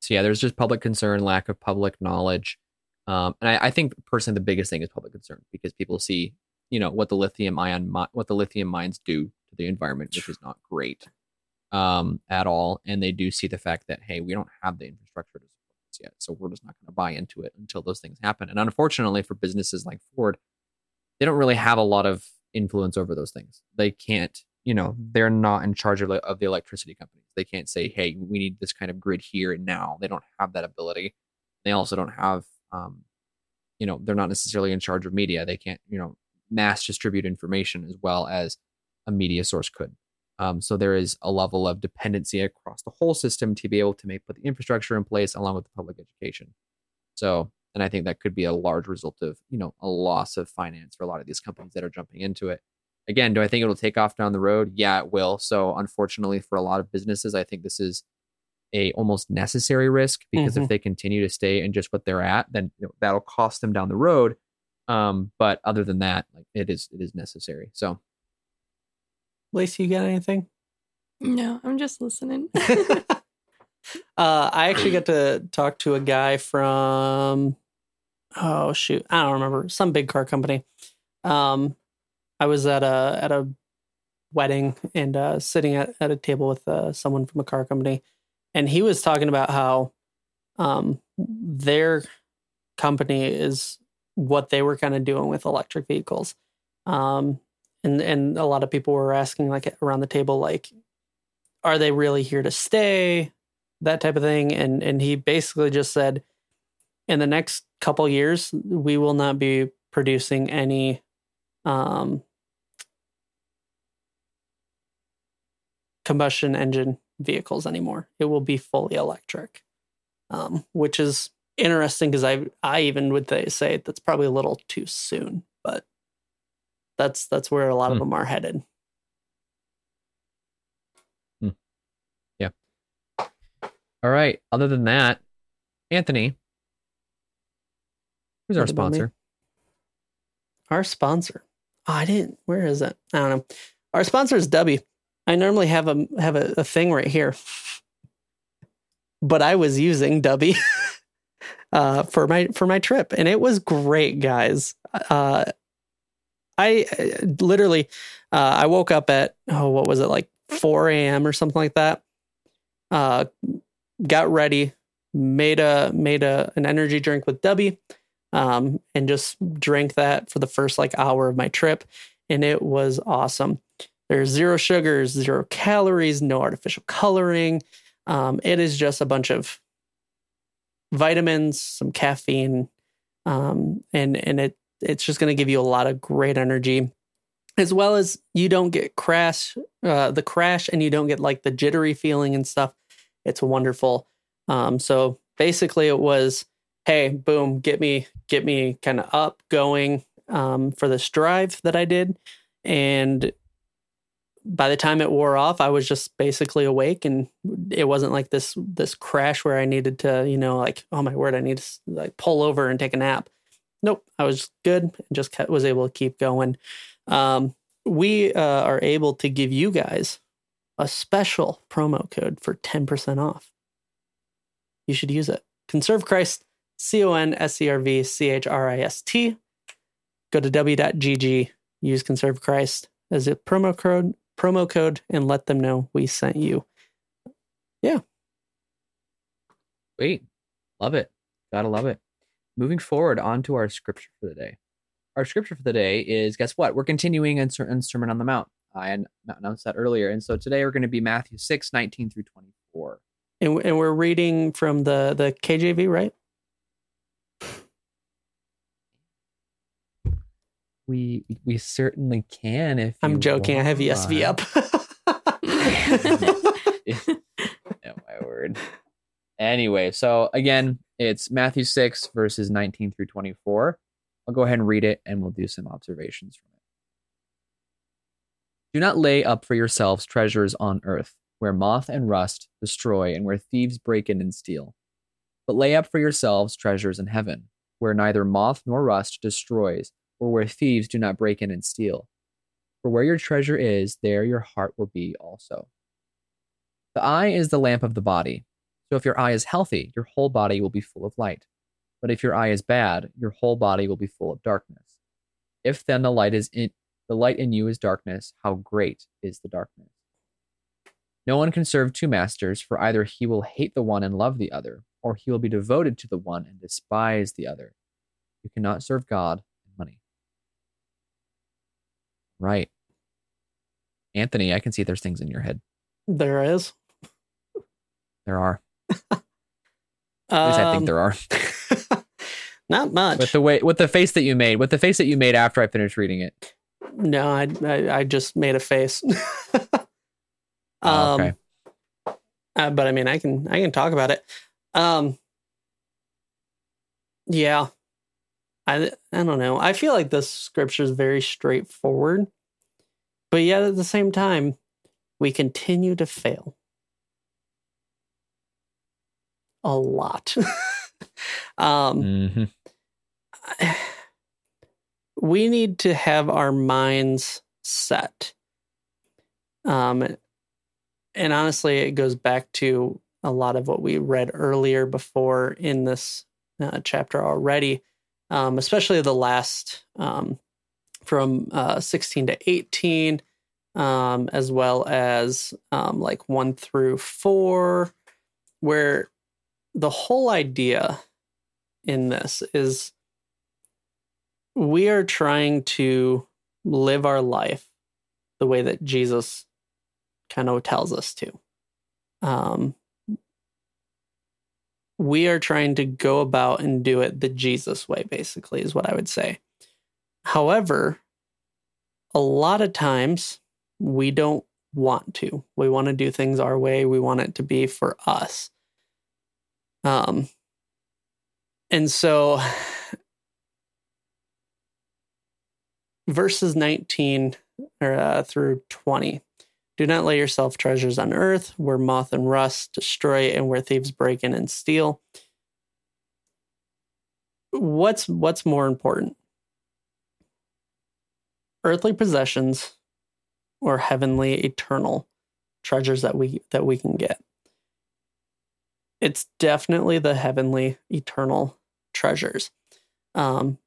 So yeah, there's just public concern, lack of public knowledge, um, and I, I, think personally the biggest thing is public concern because people see, you know, what the lithium ion what the lithium mines do to the environment, which is not great um, at all, and they do see the fact that hey, we don't have the infrastructure to yet, so we're just not going to buy into it until those things happen. And unfortunately, for businesses like Ford, they don't really have a lot of influence over those things. They can't you know they're not in charge of, of the electricity companies. They can't say hey we need this kind of grid here and now. They don't have that ability. They also don't have um, you know they're not necessarily in charge of media. They can't you know mass distribute information as well as a media source could um, so there is a level of dependency across the whole system to be able to make put the infrastructure in place along with the public education so and i think that could be a large result of you know a loss of finance for a lot of these companies that are jumping into it again, do I think it'll take off down the road? Yeah, it will. So unfortunately for a lot of businesses, I think this is a almost necessary risk because mm-hmm. if they continue to stay in just what they're at, then you know, that'll cost them down the road. Um, but other than that, like it is it is necessary. So Lacey, you got anything? No, I'm just listening. uh, I actually got to talk to a guy from oh shoot, I don't remember, some big car company. Um, I was at a at a wedding and uh, sitting at, at a table with uh, someone from a car company, and he was talking about how um, their company is what they were kind of doing with electric vehicles. Um, and and a lot of people were asking like around the table like are they really here to stay? That type of thing. And and he basically just said in the next couple years we will not be producing any um, combustion engine vehicles anymore. It will be fully electric, um, which is interesting because I I even would say that's probably a little too soon, that's that's where a lot hmm. of them are headed. Hmm. Yeah. All right. Other than that, Anthony, who's our sponsor? Our sponsor. Oh, I didn't. Where is it? I don't know. Our sponsor is Dubby. I normally have a have a, a thing right here, but I was using Dubby uh, for my for my trip, and it was great, guys. Uh, I uh, literally, uh, I woke up at oh, what was it like 4 a.m. or something like that. Uh, got ready, made a made a an energy drink with Dubby, um, and just drank that for the first like hour of my trip, and it was awesome. There's zero sugars, zero calories, no artificial coloring. Um, it is just a bunch of vitamins, some caffeine, um, and and it it's just going to give you a lot of great energy, as well as you don't get crash uh, the crash, and you don't get like the jittery feeling and stuff. It's wonderful. Um, so basically, it was hey, boom, get me get me kind of up going um, for this drive that I did, and by the time it wore off, I was just basically awake, and it wasn't like this this crash where I needed to, you know, like oh my word, I need to like pull over and take a nap. Nope, I was good and just kept, was able to keep going. Um, we uh, are able to give you guys a special promo code for ten percent off. You should use it. Conserve Christ, C O N S E R V C H R I S T. Go to Dubby.gg, use Conserve Christ as a promo code promo code and let them know we sent you. Yeah. Sweet. Love it. Gotta love it. Moving forward on to our scripture for the day. Our scripture for the day is guess what? We're continuing in, in Sermon on the Mount. I announced that earlier. And so today we're going to be Matthew 6, 19 through 24. And, and we're reading from the the KJV, right? We we certainly can if I'm joking. I have ESV up. oh my word. Anyway, so again, it's Matthew 6, verses 19 through 24. I'll go ahead and read it and we'll do some observations from it. Do not lay up for yourselves treasures on earth, where moth and rust destroy and where thieves break in and steal. But lay up for yourselves treasures in heaven, where neither moth nor rust destroys, or where thieves do not break in and steal. For where your treasure is, there your heart will be also. The eye is the lamp of the body. So if your eye is healthy, your whole body will be full of light. But if your eye is bad, your whole body will be full of darkness. If then the light is in the light in you is darkness, how great is the darkness? No one can serve two masters, for either he will hate the one and love the other, or he will be devoted to the one and despise the other. You cannot serve God and money. Right. Anthony, I can see there's things in your head. there is. There are. At least I think Um, there are. Not much. with the way with the face that you made, with the face that you made after I finished reading it. No, I, I I just made a face. Oh, um, okay. uh, but I mean, I can I can talk about it. Um, yeah, I I don't know. I feel like this scripture is very straightforward, but yet at the same time, we continue to fail a lot. um, Mhm. we need to have our minds set. Um, and honestly, it goes back to a lot of what we read earlier before in this uh, chapter already, um, especially the last um, from uh, 16 to 18, um, as well as um, like one through four, where the whole idea in this is we are trying to live our life the way that Jesus kind of tells us to. Um, we are trying to go about and do it the Jesus way, basically, is what I would say. However, a lot of times we don't want to. We want to do things our way. We want it to be for us. Um, and so verses 19 or, uh, through 20 do not lay yourself treasures on earth where moth and rust destroy and where thieves break in and steal. What's what's more important? Earthly possessions or heavenly eternal treasures that we that we can get it's definitely the heavenly eternal treasures. Um,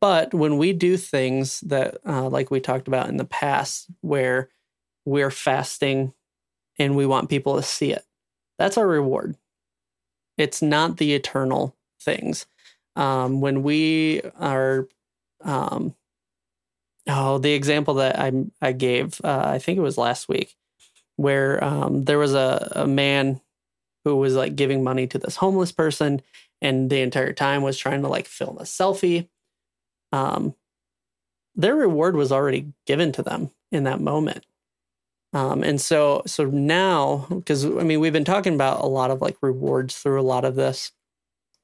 but when we do things that uh, like we talked about in the past where we're fasting and we want people to see it that's our reward. It's not the eternal things. Um, when we are um, oh the example that i i gave uh, i think it was last week where um, there was a, a man who was like giving money to this homeless person and the entire time was trying to like film a selfie um, their reward was already given to them in that moment. Um, and so, so now, because I mean, we've been talking about a lot of like rewards through a lot of this.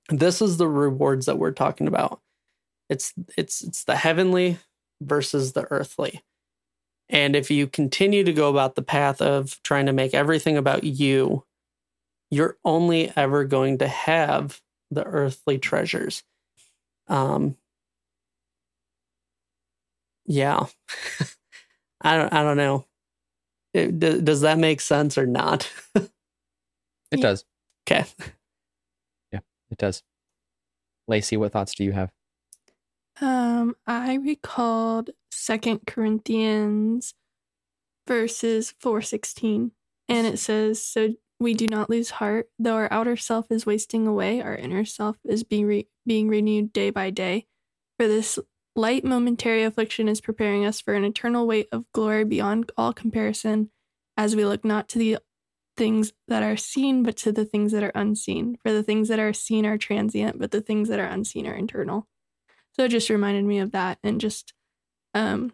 This is the rewards that we're talking about. It's it's it's the heavenly versus the earthly. And if you continue to go about the path of trying to make everything about you, you're only ever going to have the earthly treasures. Um, yeah i don't i don't know it, d- does that make sense or not It Yeah. does. okay Yeah, It does. Lacey, what thoughts do you have? Um, I recalled Second Corinthians verses four sixteen, and it says, "So we do not lose heart, though our outer self is wasting away, our inner self is being re- being renewed day by day. For this light momentary affliction is preparing us for an eternal weight of glory beyond all comparison as we look not to the things that are seen, but to the things that are unseen. For the things that are seen are transient, but the things that are unseen are internal. So it just reminded me of that and just um,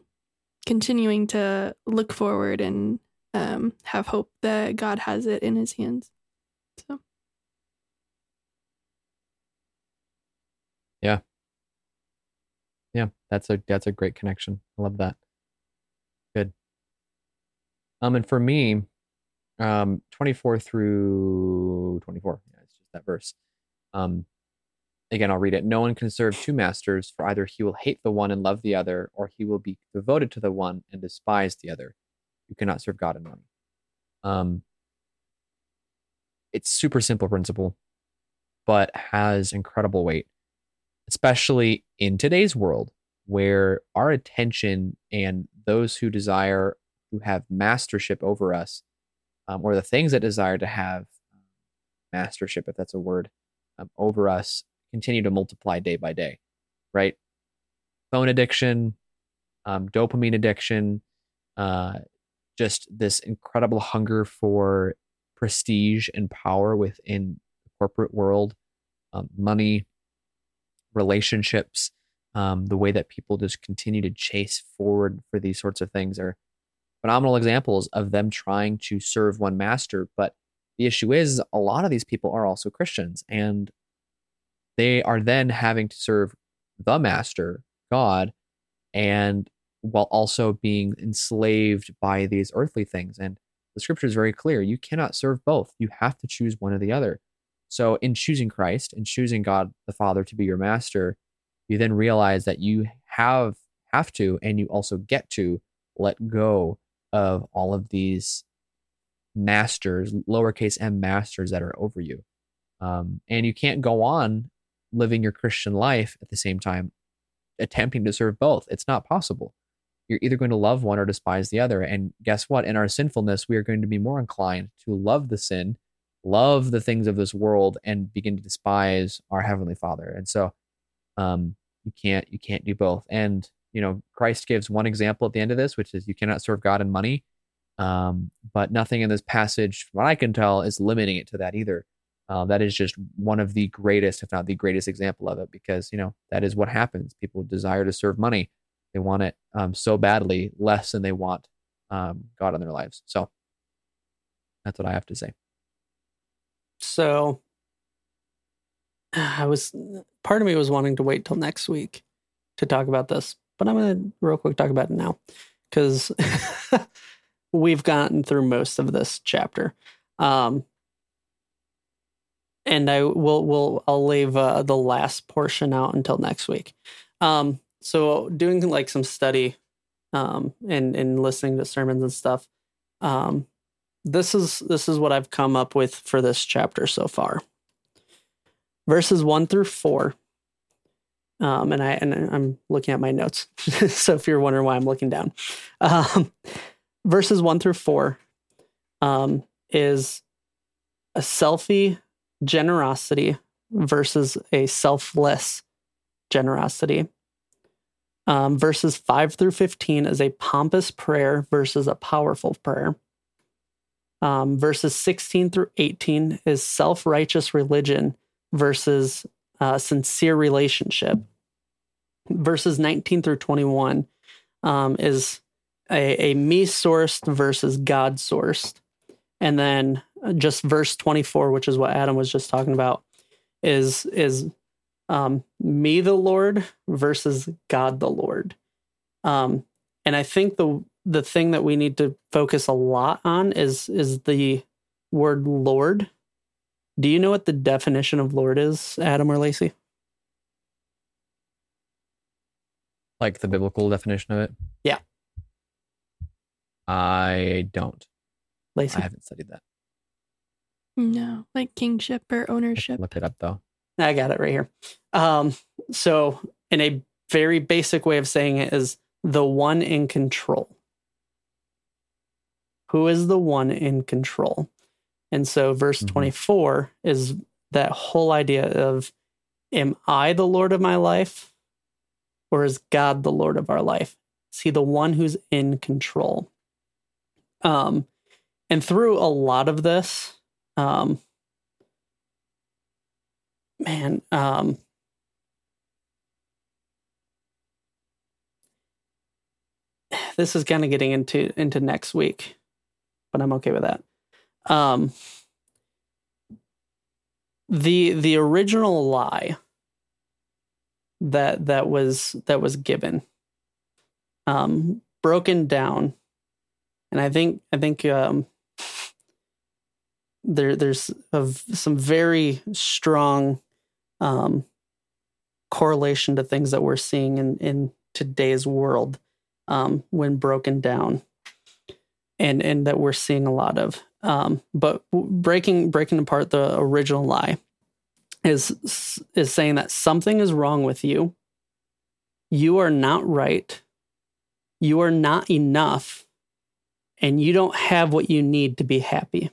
continuing to look forward and um, have hope that God has it in his hands. So. Yeah. Yeah, that's a that's a great connection. I love that. Good. Um, and for me, um, 24 through 24. Yeah, it's just that verse. Um, again, I'll read it. No one can serve two masters, for either he will hate the one and love the other, or he will be devoted to the one and despise the other. You cannot serve God and money. Um, it's super simple principle, but has incredible weight, especially in today's world where our attention and those who desire who have mastership over us, um, or the things that desire to have mastership, if that's a word, um, over us, continue to multiply day by day, right? Phone addiction, um, dopamine addiction, uh, just this incredible hunger for prestige and power within the corporate world, um, money, relationships, um, the way that people just continue to chase forward for these sorts of things are phenomenal examples of them trying to serve one master. But the issue is, a lot of these people are also Christians, and they are then having to serve the master, God, and while also being enslaved by these earthly things. And the scripture is very clear you cannot serve both, you have to choose one or the other. So, in choosing Christ and choosing God the Father to be your master, you then realize that you have have to and you also get to let go of all of these masters, lowercase m masters that are over you. Um, and you can't go on living your Christian life at the same time, attempting to serve both. It's not possible. You're either going to love one or despise the other. And guess what? In our sinfulness, we are going to be more inclined to love the sin, love the things of this world, and begin to despise our Heavenly Father. And so, um, you can't you can't do both. And you know, Christ gives one example at the end of this, which is you cannot serve God and money. Um, but nothing in this passage, from what I can tell, is limiting it to that either. Uh, that is just one of the greatest, if not the greatest example of it, because you know that is what happens. People desire to serve money; they want it um, so badly, less than they want um, God in their lives. So that's what I have to say. So I was part of me was wanting to wait till next week to talk about this, but I'm going to real quick talk about it now because we've gotten through most of this chapter. Um, and I will will I'll leave uh, the last portion out until next week. Um, so doing like some study um, and and listening to sermons and stuff. Um, this is this is what I've come up with for this chapter so far. Verses one through four. Um, and I and I'm looking at my notes. so if you're wondering why I'm looking down, um, verses one through four um, is a selfie generosity versus a selfless generosity. Um, verses 5 through 15 is a pompous prayer versus a powerful prayer. Um, verses 16 through 18 is self righteous religion versus uh, sincere relationship. Verses 19 through 21 um, is a, a me sourced versus God sourced. And then just verse 24 which is what adam was just talking about is is um, me the lord versus god the lord. Um, and i think the the thing that we need to focus a lot on is is the word lord. Do you know what the definition of lord is adam or lacey? Like the biblical definition of it? Yeah. I don't. Lacey? I haven't studied that. No, like kingship or ownership. look it up though I got it right here. Um, so, in a very basic way of saying it, is the one in control. Who is the one in control? And so, verse Mhm. 24 is that whole idea of Am I the Lord of my life? or is God the Lord of our life? Is he the one who's in control? Um, and through a lot of this, um, man, um, this is kind of getting into into next week, but I'm okay with that. Um, the the original lie that that was that was given um broken down and i think i think um there there's some very strong um correlation to things that we're seeing in in today's world um when broken down and and that we're seeing a lot of um but breaking breaking apart the original lie is is saying that something is wrong with you. You are not right. You are not enough and you don't have what you need to be happy.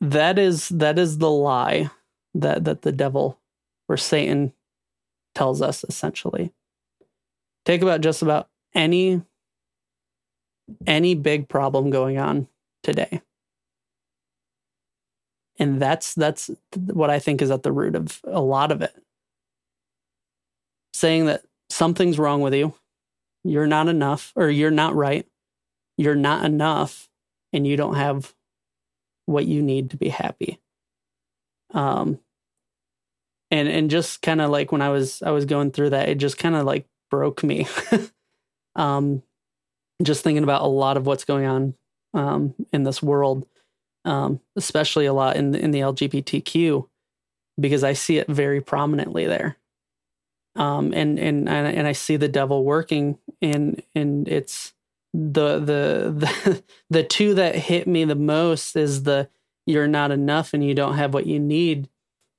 That is that is the lie that that the devil or Satan tells us essentially. Take about just about any any big problem going on today and that's that's what i think is at the root of a lot of it saying that something's wrong with you you're not enough or you're not right you're not enough and you don't have what you need to be happy um and and just kind of like when i was i was going through that it just kind of like broke me um just thinking about a lot of what's going on um in this world um, especially a lot in the, in the LGBTQ, because I see it very prominently there. Um, and and and I see the devil working, and and it's the the the the two that hit me the most is the you're not enough and you don't have what you need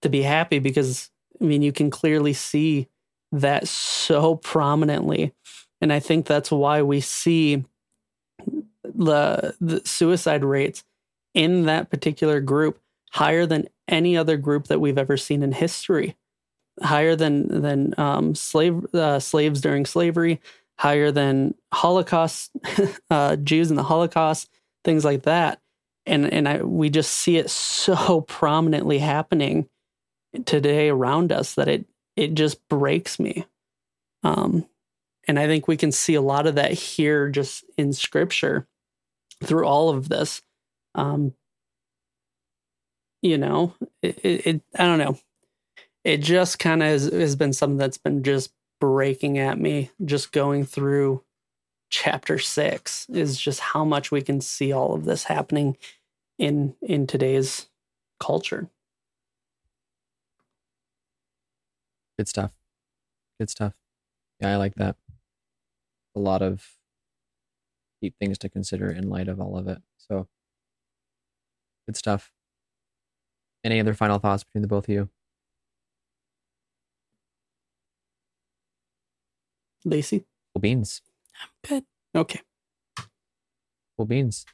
to be happy because I mean you can clearly see that so prominently, and I think that's why we see the the suicide rates in that particular group higher than any other group that we've ever seen in history. Higher than than um, slave uh, slaves during slavery higher than holocaust uh, jews in the holocaust things like that. And and I, we just see it so prominently happening today around us that it it just breaks me. Um and i think we can see a lot of that here just in scripture through all of this. Um, you know, it, it, I don't know. It just kind of has, has been something that's been just breaking at me, just going through chapter six is just how much we can see all of this happening in in today's culture. Good stuff. Good stuff. Yeah, I like that. A lot of deep things to consider in light of all of it. So Good stuff. Any other final thoughts between the both of you? Lacey? Cool beans. I'm good. Okay. Cool beans.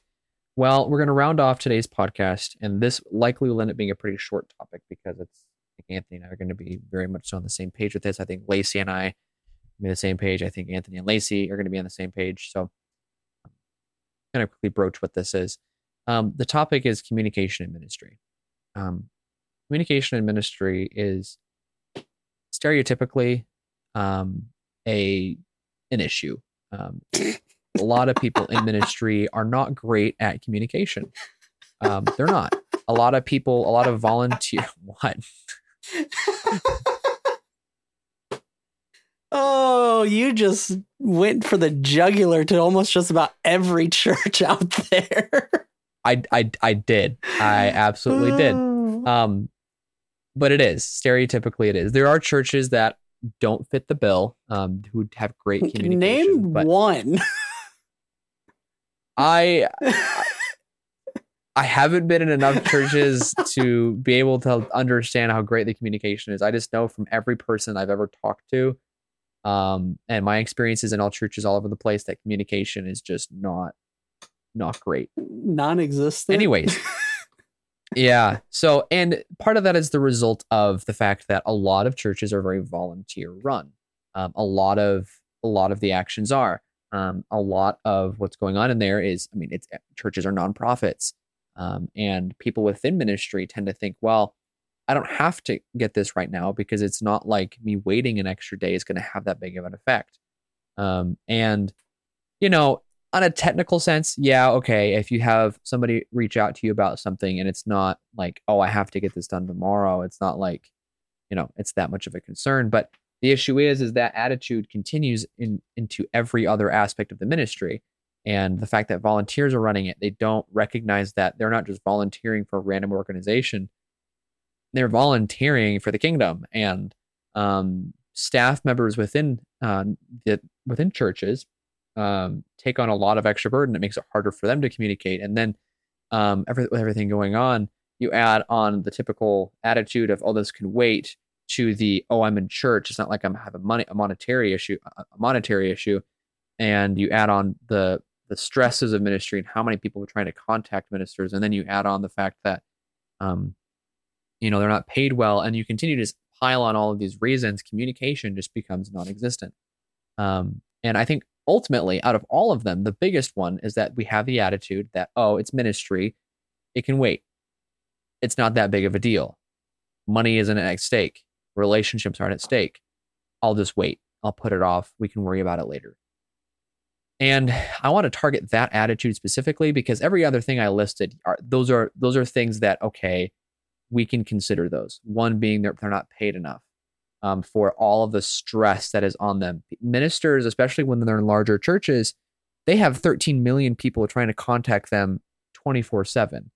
Well, we're going to round off today's podcast, and this likely will end up being a pretty short topic because it's I Anthony and I are going to be very much so on the same page with this. I think Lacey and I be on the same page. I think Anthony and Lacey are going to be on the same page. So, I'm going to quickly broach what this is. Um, the topic is communication and ministry. Um, communication and ministry is stereotypically um, a an issue. Um, a lot of people in ministry are not great at communication. Um, they're not. A lot of people, a lot of volunteer. What? oh, you just went for the jugular to almost just about every church out there. I I I did. I absolutely did. Um, but it is stereotypically it is. There are churches that don't fit the bill. Um, who have great communication. Name one. I. I haven't been in enough churches to be able to understand how great the communication is. I just know from every person I've ever talked to, um, and my experiences in all churches all over the place that communication is just not not great. Non-existent. Anyways, yeah. So, and part of that is the result of the fact that a lot of churches are very volunteer run. Um, a lot of a lot of the actions are. Um, a lot of what's going on in there is, I mean, it's churches are nonprofits, um, and people within ministry tend to think, well, I don't have to get this right now because it's not like me waiting an extra day is going to have that big of an effect. Um, and you know, on a technical sense, yeah, okay. If you have somebody reach out to you about something and it's not like, oh, I have to get this done tomorrow, it's not like, you know, it's that much of a concern. But the issue is, is that attitude continues in into every other aspect of the ministry. And the fact that volunteers are running it, they don't recognize that they're not just volunteering for a random organization, they're volunteering for the kingdom. And um, staff members within uh, the, within churches um, take on a lot of extra burden. It makes it harder for them to communicate. And then um, every, with everything going on, you add on the typical attitude of, oh, this can wait to the, oh, I'm in church. It's not like I'm having money, a monetary issue, a monetary issue. And you add on the, the stresses of ministry and how many people are trying to contact ministers. And then you add on the fact that, um, you know, they're not paid well. And you continue to pile on all of these reasons. Communication just becomes non-existent. Um, and I think ultimately, out of all of them, the biggest one is that we have the attitude that, oh, it's ministry. It can wait. It's not that big of a deal. Money isn't at stake. Relationships aren't at stake. I'll just wait. I'll put it off. We can worry about it later. And I want to target that attitude specifically because every other thing I listed are those are those are things that okay, we can consider those. One being that they're not paid enough um, for all of the stress that is on them. Ministers, especially when they're in larger churches, they have 13 million people trying to contact them 24 7.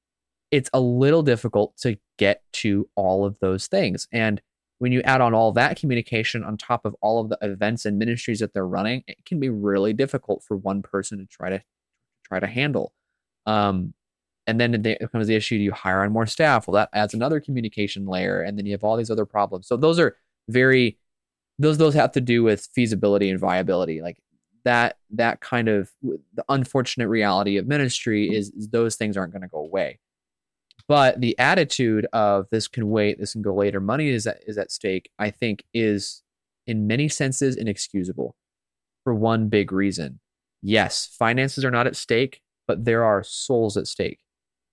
It's a little difficult to get to all of those things. And when you add on all that communication on top of all of the events and ministries that they're running, it can be really difficult for one person to try to try to handle. Um, and then it comes the issue: do you hire on more staff? Well, that adds another communication layer, and then you have all these other problems. So those are very those those have to do with feasibility and viability. Like that that kind of the unfortunate reality of ministry is, is those things aren't going to go away. But the attitude of this can wait this can go later money is at, is at stake i think is in many senses inexcusable for one big reason. Yes finances are not at stake but there are souls at stake.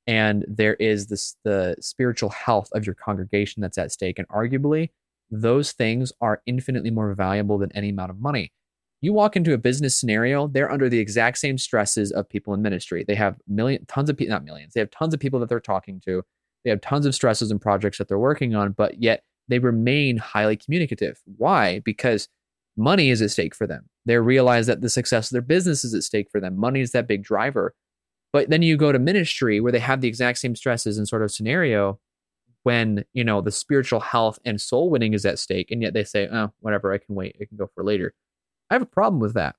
And there is this the spiritual health of your congregation that's at stake. And arguably those things are infinitely more valuable than any amount of money. You walk into a business scenario, they're under the exact same stresses of people in ministry. They have million tons of people, not millions, they have tons of people that they're talking to. They have tons of stresses and projects that they're working on, but yet they remain highly communicative. Why? Because money is at stake for them. They realize that the success of their business is at stake for them. Money is that big driver. But then you go to ministry where they have the exact same stresses and sort of scenario, when you know the spiritual health and soul winning is at stake and yet they say oh whatever i can wait i can go for later. I have a problem with that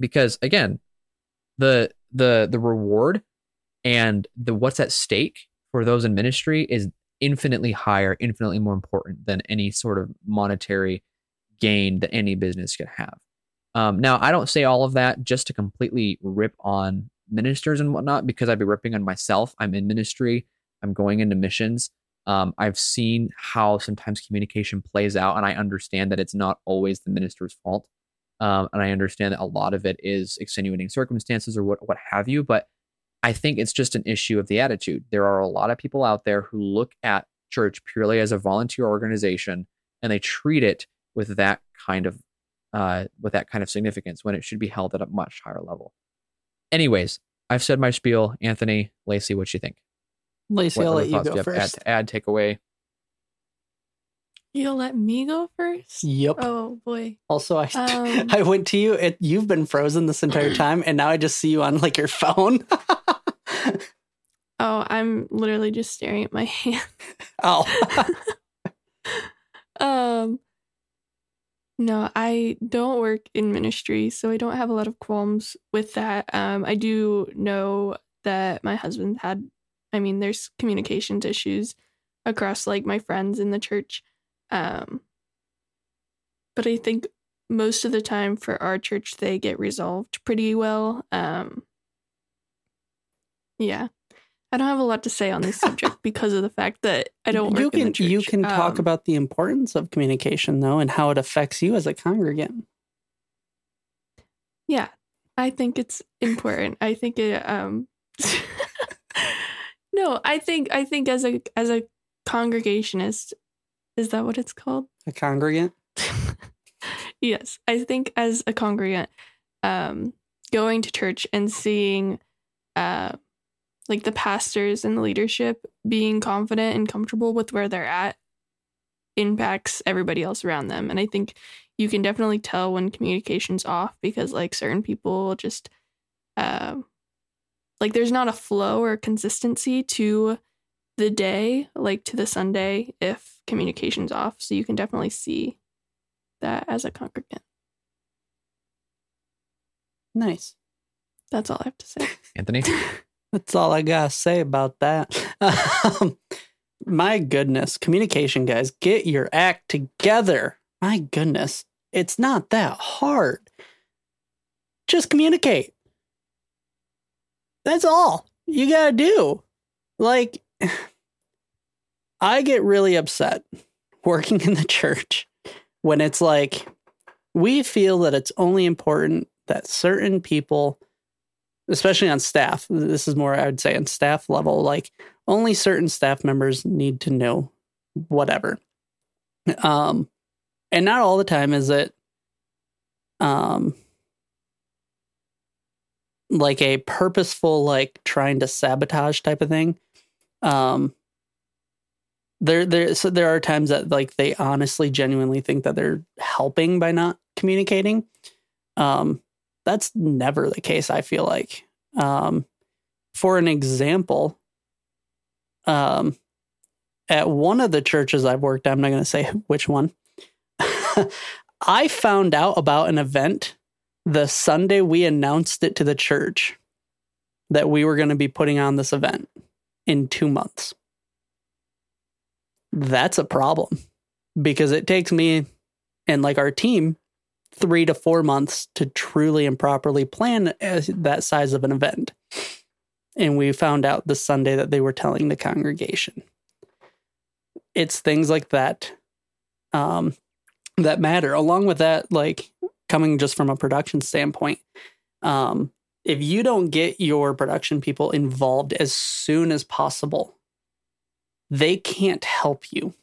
because again the the the reward and the what's at stake for those in ministry is infinitely higher infinitely more important than any sort of monetary gain that any business could have. Um, now i don't say all of that just to completely rip on ministers and whatnot because i'd be ripping on myself. I'm in ministry. I'm going into missions um, I've seen how sometimes communication plays out, and I understand that it's not always the minister's fault. Um, and I understand that a lot of it is extenuating circumstances or what what have you. But I think it's just an issue of the attitude. There are a lot of people out there who look at church purely as a volunteer organization, and they treat it with that kind of uh, with that kind of significance when it should be held at a much higher level. Anyways, I've said my spiel. Anthony, Lacey, what you think? Lacey, what I'll let you go first. Add, add, take away. You'll let me go first? Yep. Oh boy. Also, I um, I went to you. It, you've been frozen this entire time, and now I just see you on like your phone. oh, I'm literally just staring at my hand. Oh. um. No, I don't work in ministry, so I don't have a lot of qualms with that. Um, I do know that my husband had I mean, there's communications issues across like my friends in the church. Um, but I think most of the time for our church, they get resolved pretty well. Um, yeah. I don't have a lot to say on this subject because of the fact that I don't work you in can you can talk Um, about the importance of communication though and how it affects you as a congregant. Yeah, I think it's important. I think it. Um, no, I think I think as a as a congregationist, is that what it's called? A congregant. yes, I think as a congregant, um, going to church and seeing, uh, like the pastors and the leadership being confident and comfortable with where they're at, impacts everybody else around them. And I think you can definitely tell when communication's off because like certain people just, uh, like there's not a flow or consistency to the day, like to the Sunday, if communication's off. So you can definitely see that as a congregant. Nice. That's all I have to say. Anthony? That's all I gotta say about that. Um, my goodness, communication, guys, get your act together. My goodness, it's not that hard. Just communicate. That's all you gotta do. Like, I get really upset working in the church when it's like, we feel that it's only important that certain people especially on staff. This is more, I would say, on staff level. Like only certain staff members need to know whatever. Um, and not all the time is it, um, like a purposeful, like trying to sabotage type of thing. Um, there, there, so there are times that like they honestly, genuinely think that they're helping by not communicating. Um, that's never the case i feel like um, for an example um, at one of the churches i've worked at i'm not going to say which one i found out about an event the sunday we announced it to the church that we were going to be putting on this event in two months that's a problem because it takes me and like our team three to four months to truly and properly plan that size of an event. And we found out the Sunday that they were telling the congregation. It's things like that um, that matter. Along with that, like coming just from a production standpoint, um, if you don't get your production people involved as soon as possible, they can't help you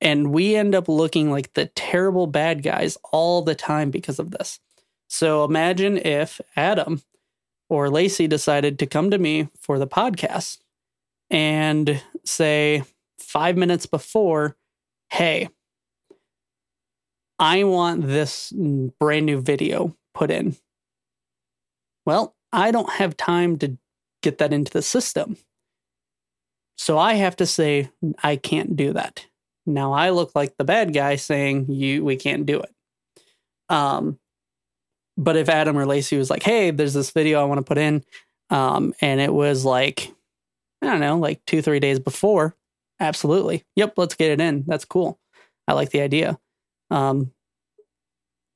and we end up looking like the terrible bad guys all the time because of this. So imagine if Adam or Lacey decided to come to me for the podcast and say five minutes before, Hey, I want this brand new video put in. Well, I don't have time to get that into the system. So I have to say, I can't do that. Now I look like the bad guy saying you we can't do it. Um but if Adam or Lacey was like, "Hey, there's this video I want to put in," um and it was like I don't know, like 2-3 days before, absolutely. Yep, let's get it in. That's cool. I like the idea. Um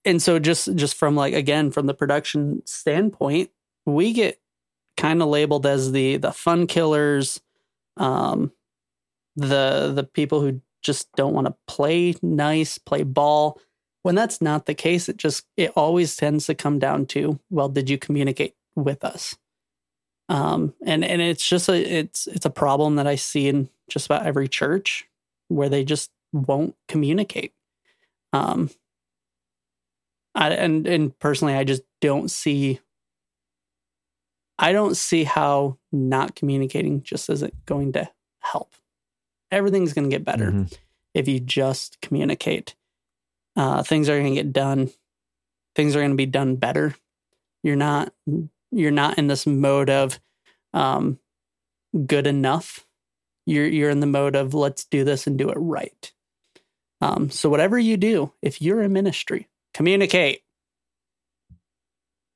and so just just from like again from the production standpoint, we get kind of labeled as the the fun killers um the the people who just don't want to play nice, play ball. When that's not the case, it just it always tends to come down to, well, did you communicate with us? Um, and and it's just a it's it's a problem that I see in just about every church where they just won't communicate. Um, I, and and personally, I just don't see. I don't see how not communicating just isn't going to help everything's going to get better Mhm. if you just communicate. Uh, things are going to get done. Things are going to be done better. You're not you're not in this mode of um, good enough. You're you're in the mode of let's do this and do it right. Um, so whatever you do, if you're in ministry, communicate.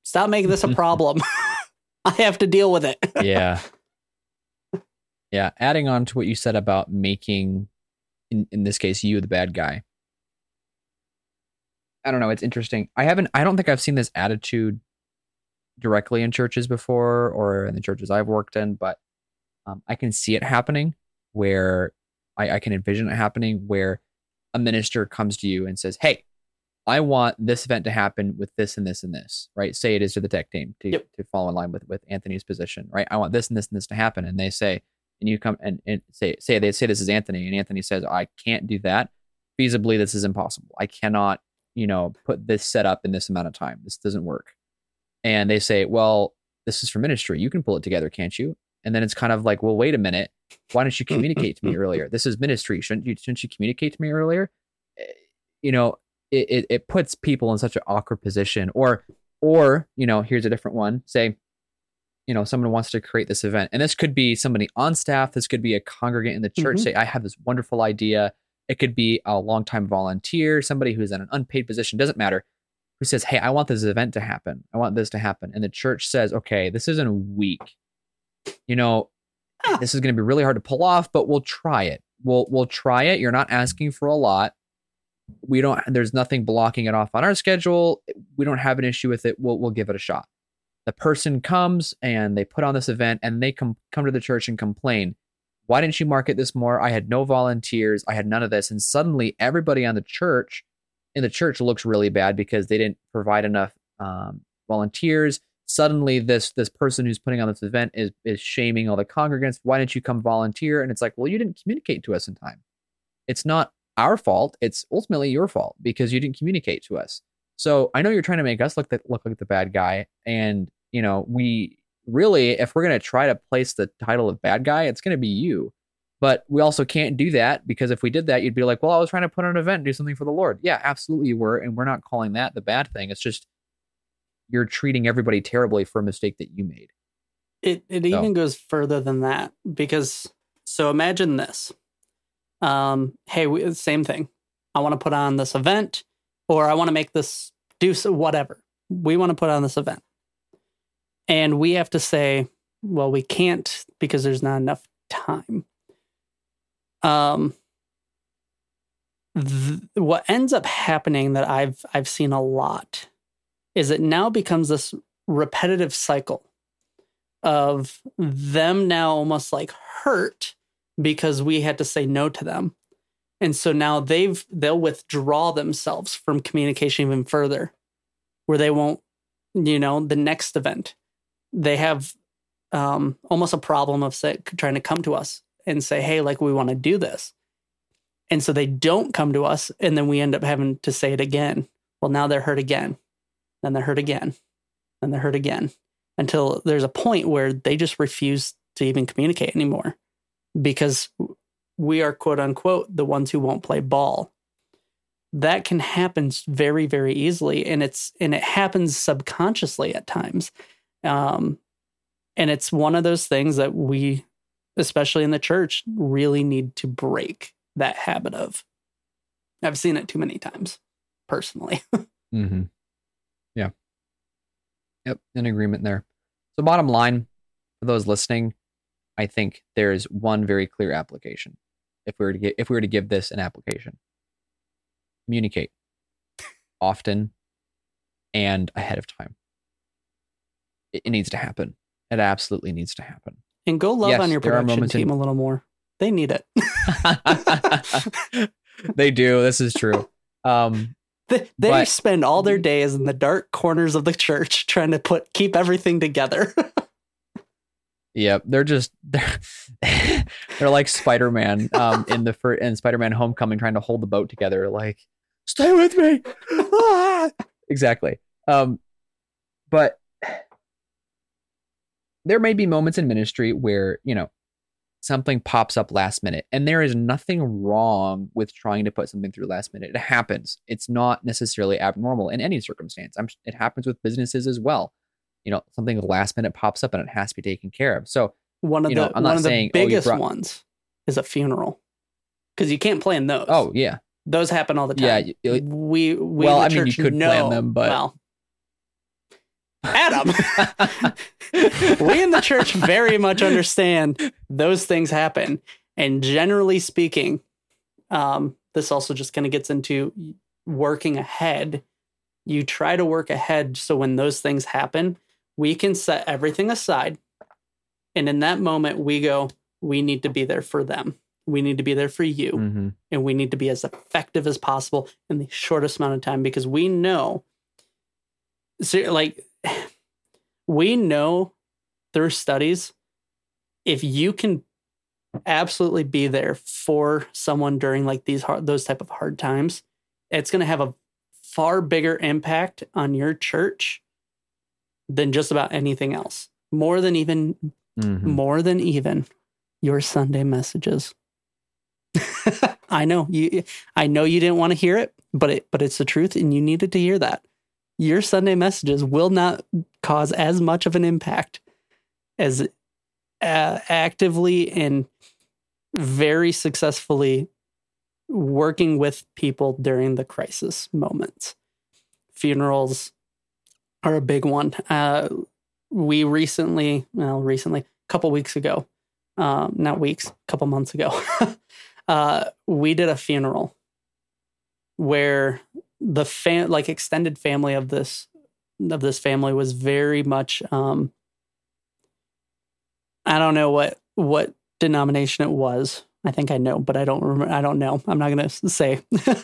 Stop making this a problem. I have to deal with it. yeah. Yeah. Adding on to what you said about making, in, in this case, you the bad guy. I don't know. It's interesting. I haven't, I don't think I've seen this attitude directly in churches before or in the churches I've worked in, but um, I can see it happening where I, I can envision it happening where a minister comes to you and says, Hey, I want this event to happen with this and this and this, right? Say it is to the tech team to, Yep. to follow in line with, with Anthony's position, right? I want this and this and this to happen. And they say, and you come and, and say, say they say this is Anthony, and Anthony says, I can't do that. Feasibly, this is impossible. I cannot, you know, put this set up in this amount of time. This doesn't work. And they say, Well, this is for ministry. You can pull it together, can't you? And then it's kind of like, well, wait a minute. Why didn't you communicate to me earlier? This is ministry. Shouldn't you shouldn't you communicate to me earlier? Eh, You know, it, it, it puts people in such an awkward position. Or or, you know, here's a different one. Say, you know, someone wants to create this event. And this could be somebody on staff, this could be a congregant in the church. Mhm. Say, I have this wonderful idea. It could be a longtime volunteer, somebody who's in an unpaid position, doesn't matter, who says, Hey, I want this event to happen. I want this to happen. And the church says, Okay, this isn't a week. You know, Huh. this is going to be really hard to pull off, but we'll try it. We'll we'll try it. You're not asking for a lot. We don't there's nothing blocking it off on our schedule. We don't have an issue with it. We'll we'll give it a shot. The person comes and they put on this event and they come come to the church and complain. Why didn't you market this more? I had no volunteers. I had none of this. And suddenly everybody on the church in the church looks really bad because they didn't provide enough um, volunteers. Suddenly, this this person who's putting on this event is is shaming all the congregants. Why didn't you come volunteer? And it's like, well, you didn't communicate to us in time. It's not our fault. It's ultimately your fault because you didn't communicate to us. So I know you're trying to make us look that look like the bad guy, and you know we really, if we're gonna try to place the title of bad guy, it's gonna be you. But we also can't do that because if we did that, you'd be like, well, I was trying to put on an event do something for the Lord. Yeah, absolutely you were. And we're not calling that the bad thing. It's just you're treating everybody terribly for a mistake that you made. It it So- even goes further than that because so imagine this. Um, hey, we, same thing. I want to put on this event, or I want to make this do so whatever. We want to put on this event, and we have to say, well, we can't because there's not enough time. Um, th- what ends up happening that I've I've seen a lot is it now becomes this repetitive cycle of them now almost like hurt because we had to say no to them. And so now they've they'll withdraw themselves from communication even further where they won't you know the next event they have um almost a problem of say, trying to come to us and say hey like we want to do this. And so they don't come to us and then we end up having to say it again. Well now they're hurt again. Then they're hurt again. Then they're hurt again until there's a point where they just refuse to even communicate anymore because we are quote unquote the ones who won't play ball that can happen very very easily and it's and it happens subconsciously at times um and it's one of those things that we especially in the church really need to break that habit of i've seen it too many times personally Mm-hmm. Yeah. Yep. In agreement there. So, bottom line for those listening, I think there's one very clear application. If we were to get, if we were to give this an application, communicate often and ahead of time. It, it needs to happen. It absolutely needs to happen. and go love Yes, on your production moments in- team a little more they need it they do. This is true. Um, They, they But- spend all their days in the dark corners of the church trying to put keep everything together. Yep, they're just they're they're like Spider Man um in the fir- in Spider Man Homecoming trying to hold the boat together. Like, stay with me. Ah! Exactly. Um, but there may be moments in ministry where you know something pops up last minute, and there is nothing wrong with trying to put something through last minute. It happens. It's not necessarily abnormal in any circumstance. I'm, it happens with businesses as well. You know, something last minute pops up and it has to be taken care of. So one of You know, the one of the saying, oh, biggest brought- ones is a funeral because you can't plan those. Oh yeah, those happen all the time. Yeah, y- we we Well, I mean, you could plan them, but- well, Adam, we in the church very much understand those things happen, and generally speaking, um, this also just kind of gets into working ahead. You try to work ahead so when those things happen, we can set everything aside And in that moment, we go, we need to be there for them. We need to be there for you. hmm And we need to be as effective as possible in the shortest amount of time because we know, so like, we know through studies, if you can absolutely be there for someone during like these hard, those type of hard times, it's going to have a far bigger impact on your church than just about anything else. More than even hmm more than even your Sunday messages. I know you I know you didn't want to hear it, but it but it's the truth and you needed to hear that. Your Sunday messages will not cause as much of an impact as uh, actively and very successfully working with people during the crisis moments. Funerals are a big one. Uh, we recently, well, recently, a couple weeks ago, um, not weeks, a couple months ago, uh, we did a funeral where the fan like extended family of this of this family was very much. Um, I don't know what what denomination it was. I think I know, but I don't remember. I don't know. I'm not going to say.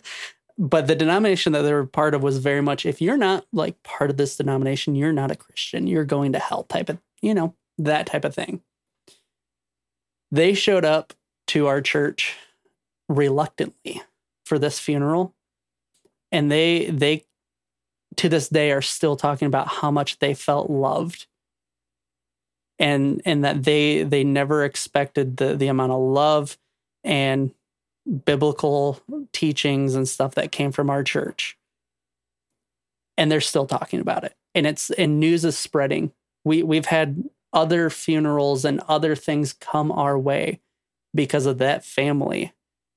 but the denomination that they were part of was very much if you're not like part of this denomination, you're not a Christian. You're going to hell type of, you know, that type of thing. They showed up to our church reluctantly for this funeral. And they they to this day are still talking about how much they felt loved. And and that they they never expected the the amount of love and biblical teachings and stuff that came from our church. And they're still talking about it. And it's and news is spreading. We we've had other funerals and other things come our way because of that family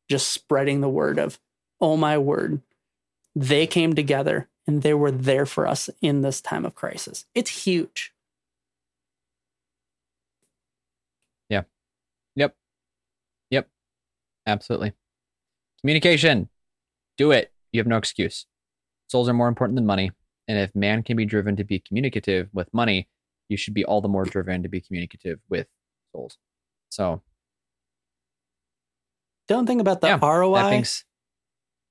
just spreading the word of oh my word they came together and they were there for us in this time of crisis it's huge Yeah. Yep. Yep. Absolutely. Communication. Do it. You have no excuse. Souls are more important than money. And if man can be driven to be communicative with money, you should be all the more driven to be communicative with souls. So don't think about the Yeah, roi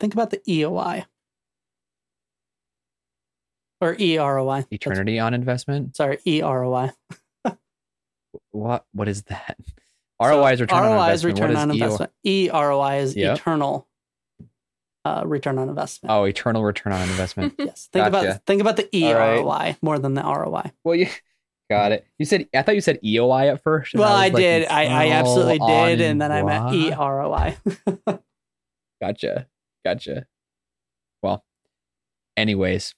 think about the eoi or eroi That's- eternity on investment. sorry eroi What what is that? ROI is return on ROI is investment. return What on is investment. EROI is Yep. eternal uh, return on investment. Oh, eternal return on investment. Yes. Think Gotcha. about think about the All right. EROI more than the ROI. well, you got it. You said I thought you said EOI at first. Well, I, was like, did. I, I absolutely did, and then I meant? EROI. Gotcha. Gotcha. Well, anyways,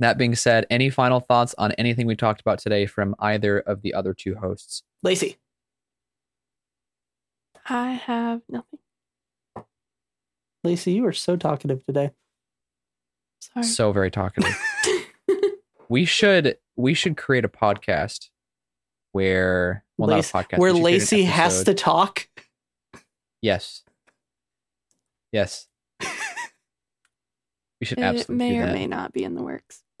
that being said, any final thoughts on anything we talked about today from either of the other two hosts? Lacey, I have nothing. Lacey, you are so talkative today. Sorry. So very talkative. we should we should create a podcast where well Lace- not a podcast Where we should create an Lacey has to talk. yes yes we should it absolutely may do or may not be in the works.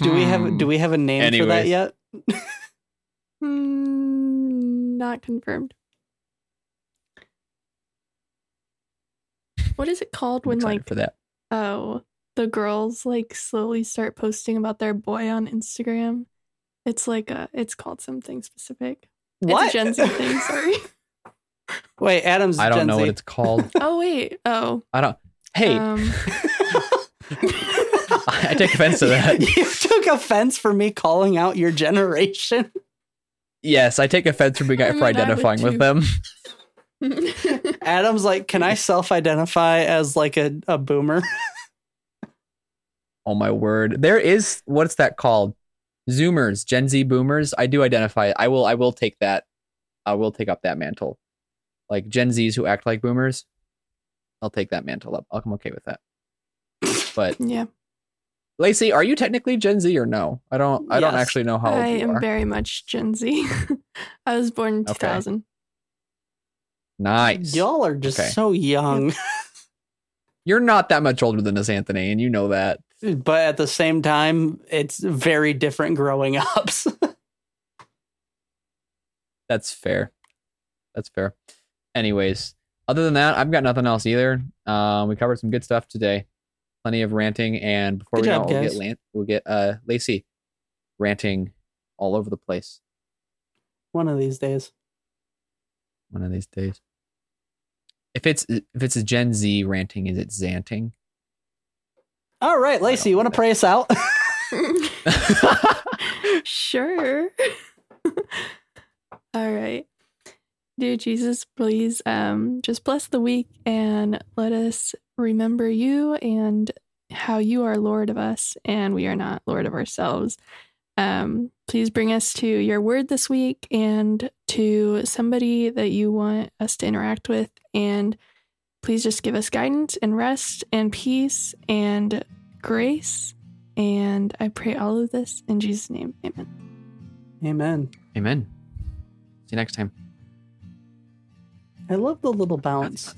Do we have do we have a name for that yet? Mm, not confirmed. What is it called I'm when like for that oh the girls like slowly start posting about their boy on Instagram? It's like a it's called something specific. What? It's a Gen Z thing, sorry. Wait, Adam's i don't Gen know Z. what it's called oh wait. Oh. i don't hey Um, i take offense to that you took offense for me calling out your generation. yes i take offense for being I for mean, I identifying with them Adam's like, can I self-identify as like a, a boomer? Oh my word. There is what's that called? Zoomers, Gen Z boomers. I do identify. I will I will take that. I will take up that mantle. Like Gen Zs who act like boomers. I'll take that mantle up. I'm okay with that. But yeah. Lacey, are you technically Gen Z or no? I don't I don't actually know how old I you am are. very much Gen Z. I was born in Okay. 2000. nice. Y'all are just Okay. so young. You're not that much older than us, Anthony, and you know that. But at the same time, it's very different growing up. That's fair. That's fair. Anyways, other than that, I've got nothing else either. Um, we covered some good stuff today. Plenty of ranting, and before Good we job, go, we'll get Lan- we'll get uh Lacey ranting all over the place One of these days. one of these days. If it's if it's a Gen Z ranting, is it zanting? All right, Lacey, you want to pray us out? sure. All right. Dear Jesus, please um, just bless the week and let us remember you and how you are Lord of us and we are not Lord of ourselves. Um, please bring us to your word this week and to somebody that you want us to interact with. And please just give us guidance and rest and peace and grace. And I pray all of this in Jesus' name. Amen. Amen. Amen. See you next time. I love the little bounce.